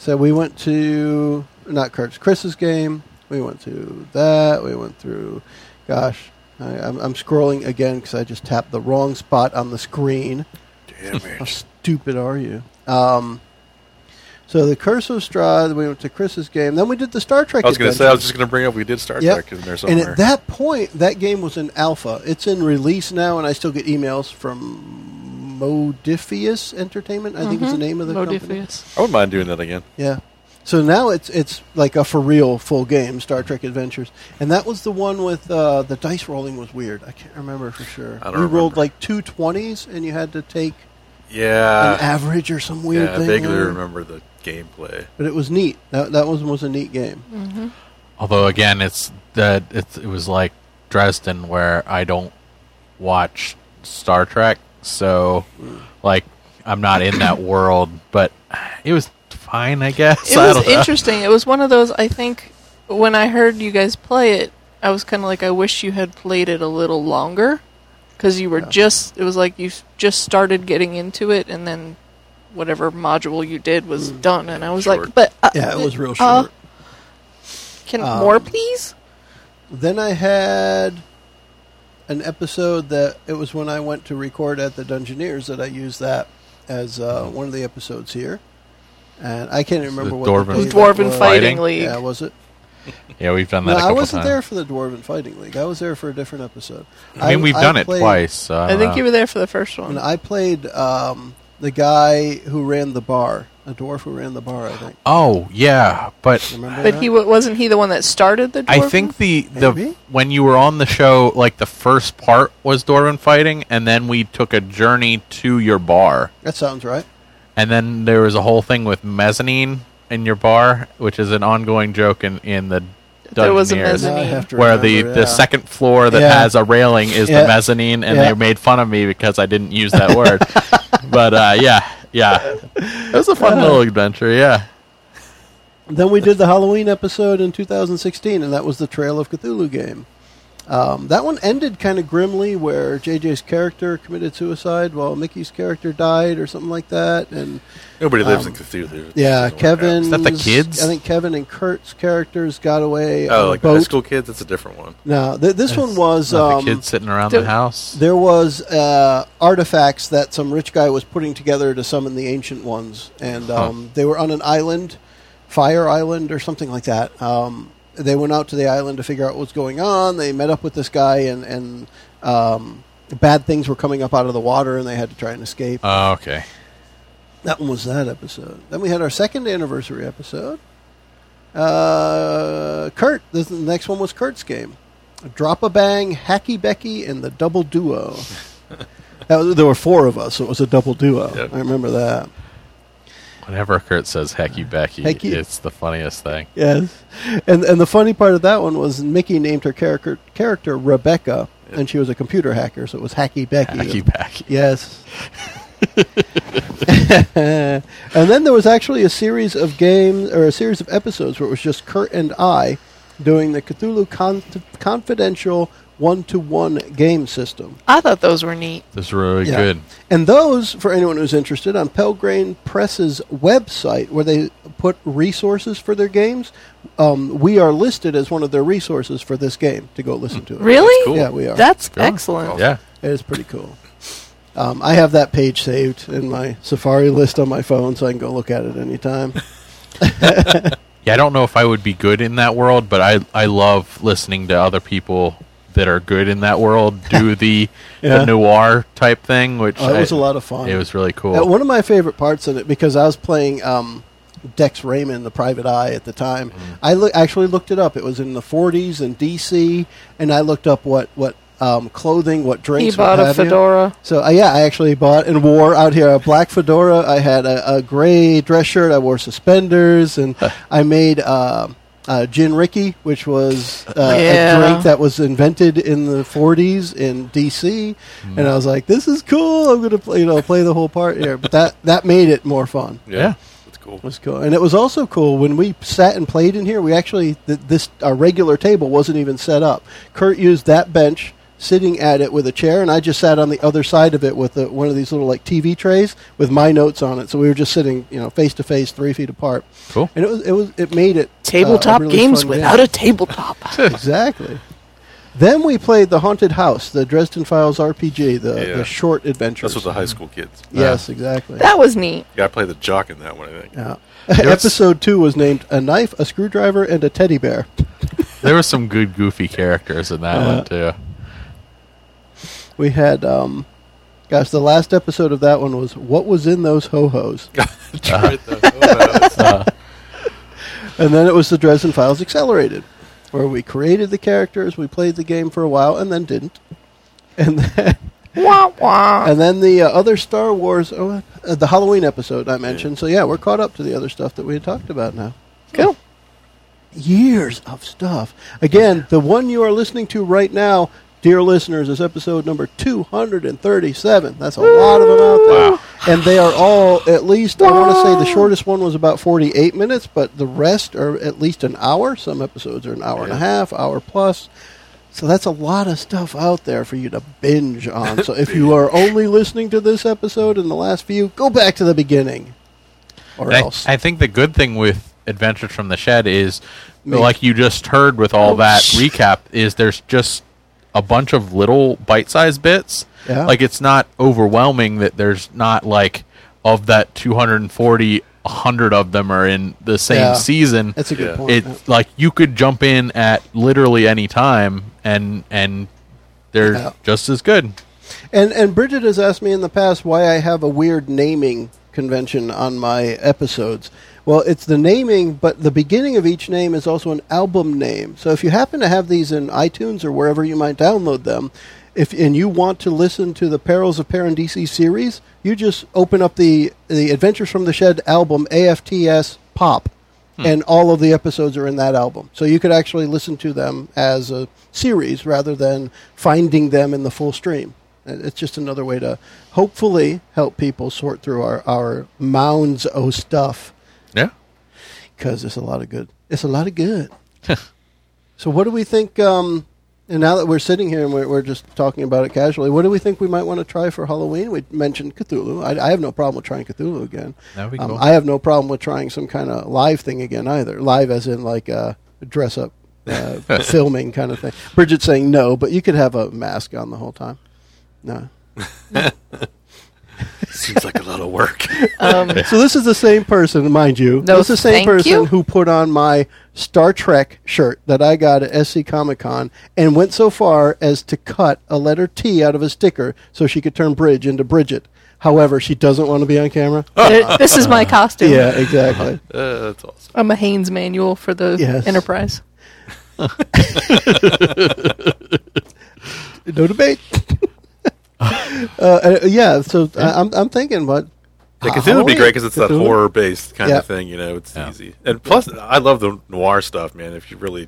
Speaker 2: so we went to not Kurt's, Chris's game. We went to that. We went through. Gosh, I, I'm, I'm scrolling again because I just tapped the wrong spot on the screen.
Speaker 4: Damn it!
Speaker 2: How stupid are you? Um, so the Curse of Strahd. We went to Chris's game. Then we did the Star Trek.
Speaker 4: I was going to say, I was just going to bring up we did Star
Speaker 2: Yep.
Speaker 4: Trek in there somewhere.
Speaker 2: And at that point, that game was in alpha. It's in release now, and I still get emails from Modiphius Entertainment. I think is the name of the company.
Speaker 5: Modiphius.
Speaker 4: I wouldn't mind doing that again.
Speaker 2: Yeah. So now it's it's like a for real full game, Star Trek Adventures, and that was the one with uh, the dice rolling was weird. I can't remember for sure.
Speaker 4: I don't
Speaker 2: we rolled
Speaker 4: remember.
Speaker 2: like two twenties, and you had to take an
Speaker 4: Yeah.
Speaker 2: average or some weird
Speaker 4: yeah, I
Speaker 2: thing.
Speaker 4: vaguely
Speaker 2: there.
Speaker 4: remember the gameplay.
Speaker 2: But it was neat. That that was was a neat game.
Speaker 5: Mm-hmm.
Speaker 3: Although again, it's that it's, it was like Dresden, where I don't watch Star Trek, so like I'm not in that world. But it was fine, I guess.
Speaker 5: It
Speaker 3: I
Speaker 5: was interesting. It was one of those. I think when I heard you guys play it, I was kind of like, I wish you had played it a little longer because you were
Speaker 2: Yeah.
Speaker 5: just. It was like you just started getting into it, and then whatever module you did was done, and I was like, but uh,
Speaker 2: Yeah, it was real
Speaker 5: uh,
Speaker 2: short.
Speaker 5: can
Speaker 2: Um,
Speaker 5: more please?
Speaker 2: Then I had an episode that it was when I went to record at the Dungeoneers that I used that as uh, one of the episodes here. And I can't even remember what
Speaker 3: Dwarven-
Speaker 2: the
Speaker 5: Dwarven
Speaker 2: was.
Speaker 5: Fighting
Speaker 3: Fighting?
Speaker 5: League.
Speaker 2: Yeah, was it?
Speaker 3: Yeah, we've done
Speaker 2: No,
Speaker 3: that. a
Speaker 2: I
Speaker 3: couple
Speaker 2: wasn't
Speaker 3: times.
Speaker 2: there for the Dwarven Fighting League. I was there for a different episode.
Speaker 3: I mean, we've done it twice. So I,
Speaker 5: I think
Speaker 3: know.
Speaker 5: you were there for the first one.
Speaker 2: And I played um, the guy who ran the bar, a dwarf who ran the bar. I think.
Speaker 3: Oh yeah, but
Speaker 2: Remember
Speaker 5: but
Speaker 2: that?
Speaker 5: he wa- wasn't he the one that started the.
Speaker 3: I think the the
Speaker 2: Maybe?
Speaker 3: when you were on the show, like the first part was Dwarven fighting, and then we took a journey to your bar,
Speaker 2: that sounds right.
Speaker 3: and then there was a whole thing with mezzanine in your bar, which is an ongoing joke in in the
Speaker 5: There was a
Speaker 3: Dungeoneers,
Speaker 2: Now I
Speaker 5: mezzanine.
Speaker 2: have to
Speaker 3: where the
Speaker 2: remember,
Speaker 3: the
Speaker 2: yeah.
Speaker 3: second floor that
Speaker 2: Yeah.
Speaker 3: has a railing is
Speaker 2: Yeah.
Speaker 3: the mezzanine, and
Speaker 2: Yeah.
Speaker 3: they made fun of me because I didn't use that word. but uh, yeah, yeah, it was a fun
Speaker 2: Uh.
Speaker 3: little adventure. Yeah.
Speaker 2: Then we did the Halloween episode in 2016, and that was the Trail of Cthulhu game. Um, that one ended kind of grimly, where JJ's character committed suicide while Mickey's character died, or something like that. And
Speaker 4: Nobody lives
Speaker 2: Um,
Speaker 4: in Cthulhu. It
Speaker 2: yeah,
Speaker 4: doesn't.
Speaker 2: Kevin.
Speaker 3: Is that the kids?
Speaker 2: I think Kevin and Kurt's characters got away
Speaker 4: Oh,
Speaker 2: a
Speaker 4: like the high school kids? That's a different one.
Speaker 2: No, th- this one was um,
Speaker 3: the kids sitting around
Speaker 5: there-
Speaker 3: the house.
Speaker 2: there was uh, artifacts that some rich guy was putting together to summon the ancient ones, and
Speaker 3: Huh.
Speaker 2: um, they were on an island, Fire Island or something like that. They went out to the island to figure out what's going on. They met up with this guy, and and um, bad things were coming up out of the water, and they had to try and escape.
Speaker 3: Oh, okay.
Speaker 2: That one was that episode. Then we had our second anniversary episode. Uh, Kurt. This, the next one was Kurt's game. Drop a bang, hacky Becky, and the double duo. That there were four of us, so it was a double duo.
Speaker 4: Yep.
Speaker 2: I remember that.
Speaker 3: Whenever Kurt says "hecky Becky,"
Speaker 2: Hecky.
Speaker 3: it's the funniest thing.
Speaker 2: Yes, and and the funny part of that one was Mickey named her character character Rebecca, and she was a computer hacker, so it was Hacky Becky.
Speaker 3: Hecky Becky.
Speaker 2: Yes. and then there was actually a series of games or a series of episodes where it was just Kurt and I doing the Cthulhu Con- Confidential one-to-one game system.
Speaker 5: I thought those were neat.
Speaker 3: This is really
Speaker 2: Yeah.
Speaker 3: good.
Speaker 2: And those, for anyone who's interested, on Pelgrane Press's website, where they put resources for their games, um, we are listed as one of their resources for this game to go listen to it.
Speaker 5: Really?
Speaker 4: cool.
Speaker 2: Yeah, we are.
Speaker 5: That's
Speaker 3: Cool.
Speaker 5: excellent.
Speaker 3: Yeah.
Speaker 2: It is pretty cool. Um, I have that page saved in my Safari list on my phone, so I can go look at it anytime.
Speaker 3: Yeah, I don't know if I would be good in that world, but I I love listening to other people that are good in that world do the,
Speaker 2: Yeah.
Speaker 3: the noir type thing, which
Speaker 2: Oh, it was
Speaker 3: I-
Speaker 2: a lot of fun.
Speaker 3: It was really cool.
Speaker 2: Uh, one of my favorite parts in it because I was playing um, Dex Raymond, the Private Eye, at the time.
Speaker 3: Mm-hmm.
Speaker 2: I loo- actually looked it up. It was in the 40s in DC, and I looked up what what um, clothing, what drinks.
Speaker 5: He
Speaker 2: drinks.
Speaker 5: bought
Speaker 2: what
Speaker 5: a
Speaker 2: have you.
Speaker 5: fedora.
Speaker 2: So uh, yeah, I actually bought and wore out here a black fedora. I had a, a gray dress shirt. I wore suspenders, and I made uh, uh, gin Rickey, which was uh,
Speaker 5: Yeah.
Speaker 2: a drink that was invented in the 40s in DC.
Speaker 3: Mm.
Speaker 2: And I was like, "This is cool. I'm gonna play, you know, play the whole part here." But that that made it more fun.
Speaker 3: Yeah.
Speaker 4: That's cool.
Speaker 2: It was cool, and it was also cool when we sat and played in here. We actually th- this our regular table wasn't even set up. Kurt used that bench, sitting at it with a chair, and I just sat on the other side of it with the, one of these little like TV trays with my notes on it. So we were just sitting, you know, face to face, three feet apart.
Speaker 3: Cool.
Speaker 2: And it was it was it made it uh,
Speaker 5: Tabletop
Speaker 2: a really
Speaker 5: games without
Speaker 2: game.
Speaker 5: a tabletop.
Speaker 2: exactly. Then we played the Haunted House, the Dresden Files RPG, the,
Speaker 4: Yeah.
Speaker 2: the short adventure.
Speaker 4: That's with the high school kids.
Speaker 2: Yes, exactly.
Speaker 5: that was neat.
Speaker 4: Yeah, I played the jock in that one. I think.
Speaker 2: yeah. Episode two was named "A Knife, a Screwdriver, and a Teddy Bear."
Speaker 3: There were some good goofy characters in that
Speaker 2: Uh,
Speaker 3: one too.
Speaker 2: We had, um, gosh, the last episode of that one was "What was in those ho hos,"
Speaker 4: That's right, though. Oh, that's-
Speaker 3: Uh,
Speaker 2: and then it was the Dresden Files Accelerated, where we created the characters, we played the game for a while, and then didn't, and then
Speaker 5: Wah wah.
Speaker 2: and then the uh, other Star Wars, oh, uh, the Halloween episode I mentioned. So yeah, we're caught up to the other stuff that we had talked about now.
Speaker 5: Cool.
Speaker 2: years of stuff. Again, the one you are listening to right now, dear listeners, is episode number 237. That's a lot of them out there. And they are all at least, I want to say the shortest one was about 48 minutes, but the rest are at least an hour. Some episodes are an hour and a half, hour plus. So that's a lot of stuff out there for you to binge on. So if you are only listening to this episode and the last few, go back to the beginning. Or
Speaker 3: I,
Speaker 2: else.
Speaker 3: I think the good thing with Adventures from the Shed is,
Speaker 2: Me.
Speaker 3: like you just heard with all that recap, is there's just a bunch of little bite-sized bits.
Speaker 2: Yeah.
Speaker 3: Like it's not overwhelming that there's not like of that 240, 100 of them are in the same
Speaker 2: Yeah.
Speaker 3: season.
Speaker 2: That's a good
Speaker 4: Yeah.
Speaker 2: point.
Speaker 3: It's like you could jump in at literally any time and and they're
Speaker 2: Yeah.
Speaker 3: just as good.
Speaker 2: And and Bridget has asked me in the past why I have a weird naming convention on my episodes. Well, it's the naming, but the beginning of each name is also an album name. So if you happen to have these in iTunes or wherever you might download them, if and you want to listen to the Perils of Parandisi series, you just open up the the Adventures from the Shed album AFTS Pop. Hmm. And all of the episodes are in that album. So you could actually listen to them as a series rather than finding them in the full stream. It's just another way to hopefully help people sort through our, our mounds of stuff. Because it's a lot of good. It's a lot of good. so what do we think? Um, and now that we're sitting here and we're, we're just talking about it casually, what do we think we might want to try for Halloween? We mentioned Cthulhu. I, I have no problem with trying Cthulhu again.
Speaker 3: That'd be
Speaker 2: Um,
Speaker 3: cool.
Speaker 2: I have no problem with trying some kind of live thing again either. Live as in like a dress up uh, filming kind of thing. Bridget's saying no, but you could have a mask on the whole time. No.
Speaker 4: Seems like a lot of work.
Speaker 5: Um,
Speaker 2: So this is the same person, mind you.
Speaker 5: No,
Speaker 2: this is the same
Speaker 5: thank
Speaker 2: person
Speaker 5: you.
Speaker 2: who put on my Star Trek shirt that I got at SC Comic Con and went so far as to cut a letter T out of a sticker so she could turn Bridge into Bridget. However, she doesn't want to be on camera.
Speaker 5: th- this is my costume.
Speaker 2: yeah, exactly.
Speaker 4: Uh, that's awesome.
Speaker 5: I'm a Haynes manual for the
Speaker 2: Yes.
Speaker 5: Enterprise.
Speaker 2: No debate. uh, uh, yeah, so I, I'm I'm thinking, what?
Speaker 4: Yeah, Cthulhu would be great because it's that horror based kind
Speaker 2: Yeah.
Speaker 4: of thing. You know, it's
Speaker 3: Yeah.
Speaker 4: easy. And plus, I love the noir stuff, man. If you really,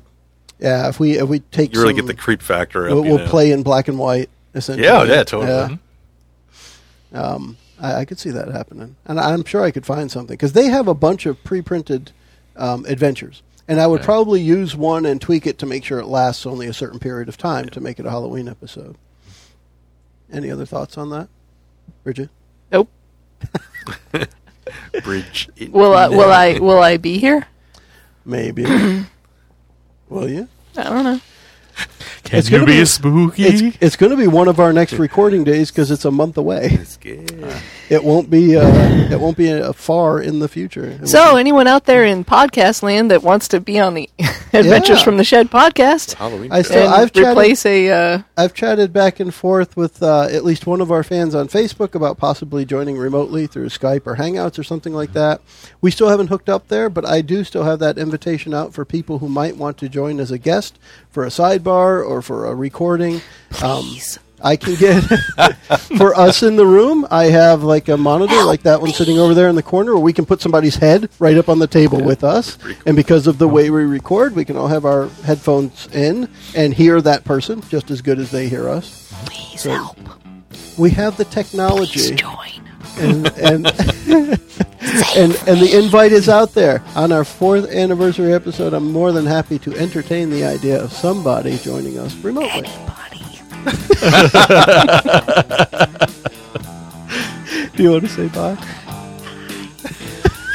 Speaker 2: Yeah, if we if we take
Speaker 4: you really
Speaker 2: some-
Speaker 4: get the creep factor. Up,
Speaker 2: we'll,
Speaker 4: you
Speaker 2: we'll
Speaker 4: know.
Speaker 2: play in black and white. Essentially.
Speaker 4: Yeah, yeah, totally.
Speaker 2: Yeah. Um, I, I could see that happening, and I'm sure I could find something because they have a bunch of pre-printed um, adventures. And I would
Speaker 3: Yeah.
Speaker 2: probably use one and tweak it to make sure it lasts only a certain period of time to make it a Halloween episode. Any other thoughts on that, Bridget?
Speaker 5: Nope.
Speaker 4: Bridge.
Speaker 5: Will I, will I will I be here?
Speaker 2: Maybe. Will you?
Speaker 5: I don't know.
Speaker 3: Can
Speaker 2: It's
Speaker 3: you
Speaker 2: gonna
Speaker 3: be,
Speaker 2: be-
Speaker 3: spooky?
Speaker 2: It's it's going to be one of our next recording days because it's a month away.
Speaker 4: It's good.
Speaker 2: Uh, It won't be uh, it won't be uh, far in the future. It
Speaker 5: So,
Speaker 2: will
Speaker 5: anyone out there in podcast land that wants to be on the Adventures
Speaker 2: Yeah.
Speaker 5: from the Shed podcast
Speaker 4: Halloween.
Speaker 2: I still, I've chatted-
Speaker 5: replace a uh,
Speaker 2: be- I've chatted back and forth with uh, at least one of our fans on Facebook about possibly joining remotely through Skype or Hangouts or something like that. We still haven't hooked up there, but I do still have that invitation out for people who might want to join as a guest for a sidebar or for a recording. Um, I can get for us in the room. I have like a monitor, like that one sitting over there in the corner, where we can put somebody's head right up on the table with us. And because of the way we record, we can all have our headphones in and hear that person just as good as they hear us.
Speaker 5: please
Speaker 2: So-
Speaker 5: help,
Speaker 2: We have the
Speaker 5: please
Speaker 2: technology,
Speaker 5: join.
Speaker 2: and and, and and the invite is out there. On our fourth anniversary episode, I'm more than happy to entertain the idea of somebody joining us remotely. Do you want to say bye?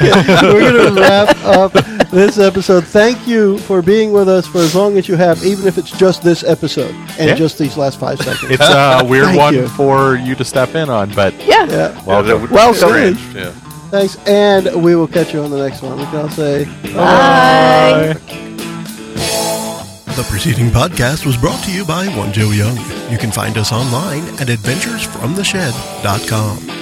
Speaker 2: We're going to wrap up this episode. Thank you for being with us for as long as you have, even if it's just this episode and
Speaker 3: Yeah.
Speaker 2: just these last five seconds.
Speaker 3: It's a weird
Speaker 2: Thank
Speaker 3: one
Speaker 2: you.
Speaker 3: for you to step in on, but
Speaker 5: Yeah.
Speaker 2: yeah.
Speaker 4: Well, that would be
Speaker 5: Welcome.
Speaker 4: strange. Yeah.
Speaker 2: Thanks, and we will catch you on the next one. We can all say
Speaker 5: Bye.
Speaker 1: The preceding podcast was brought to you by One Joe Young. You can find us online at adventuresfromtheshed.com.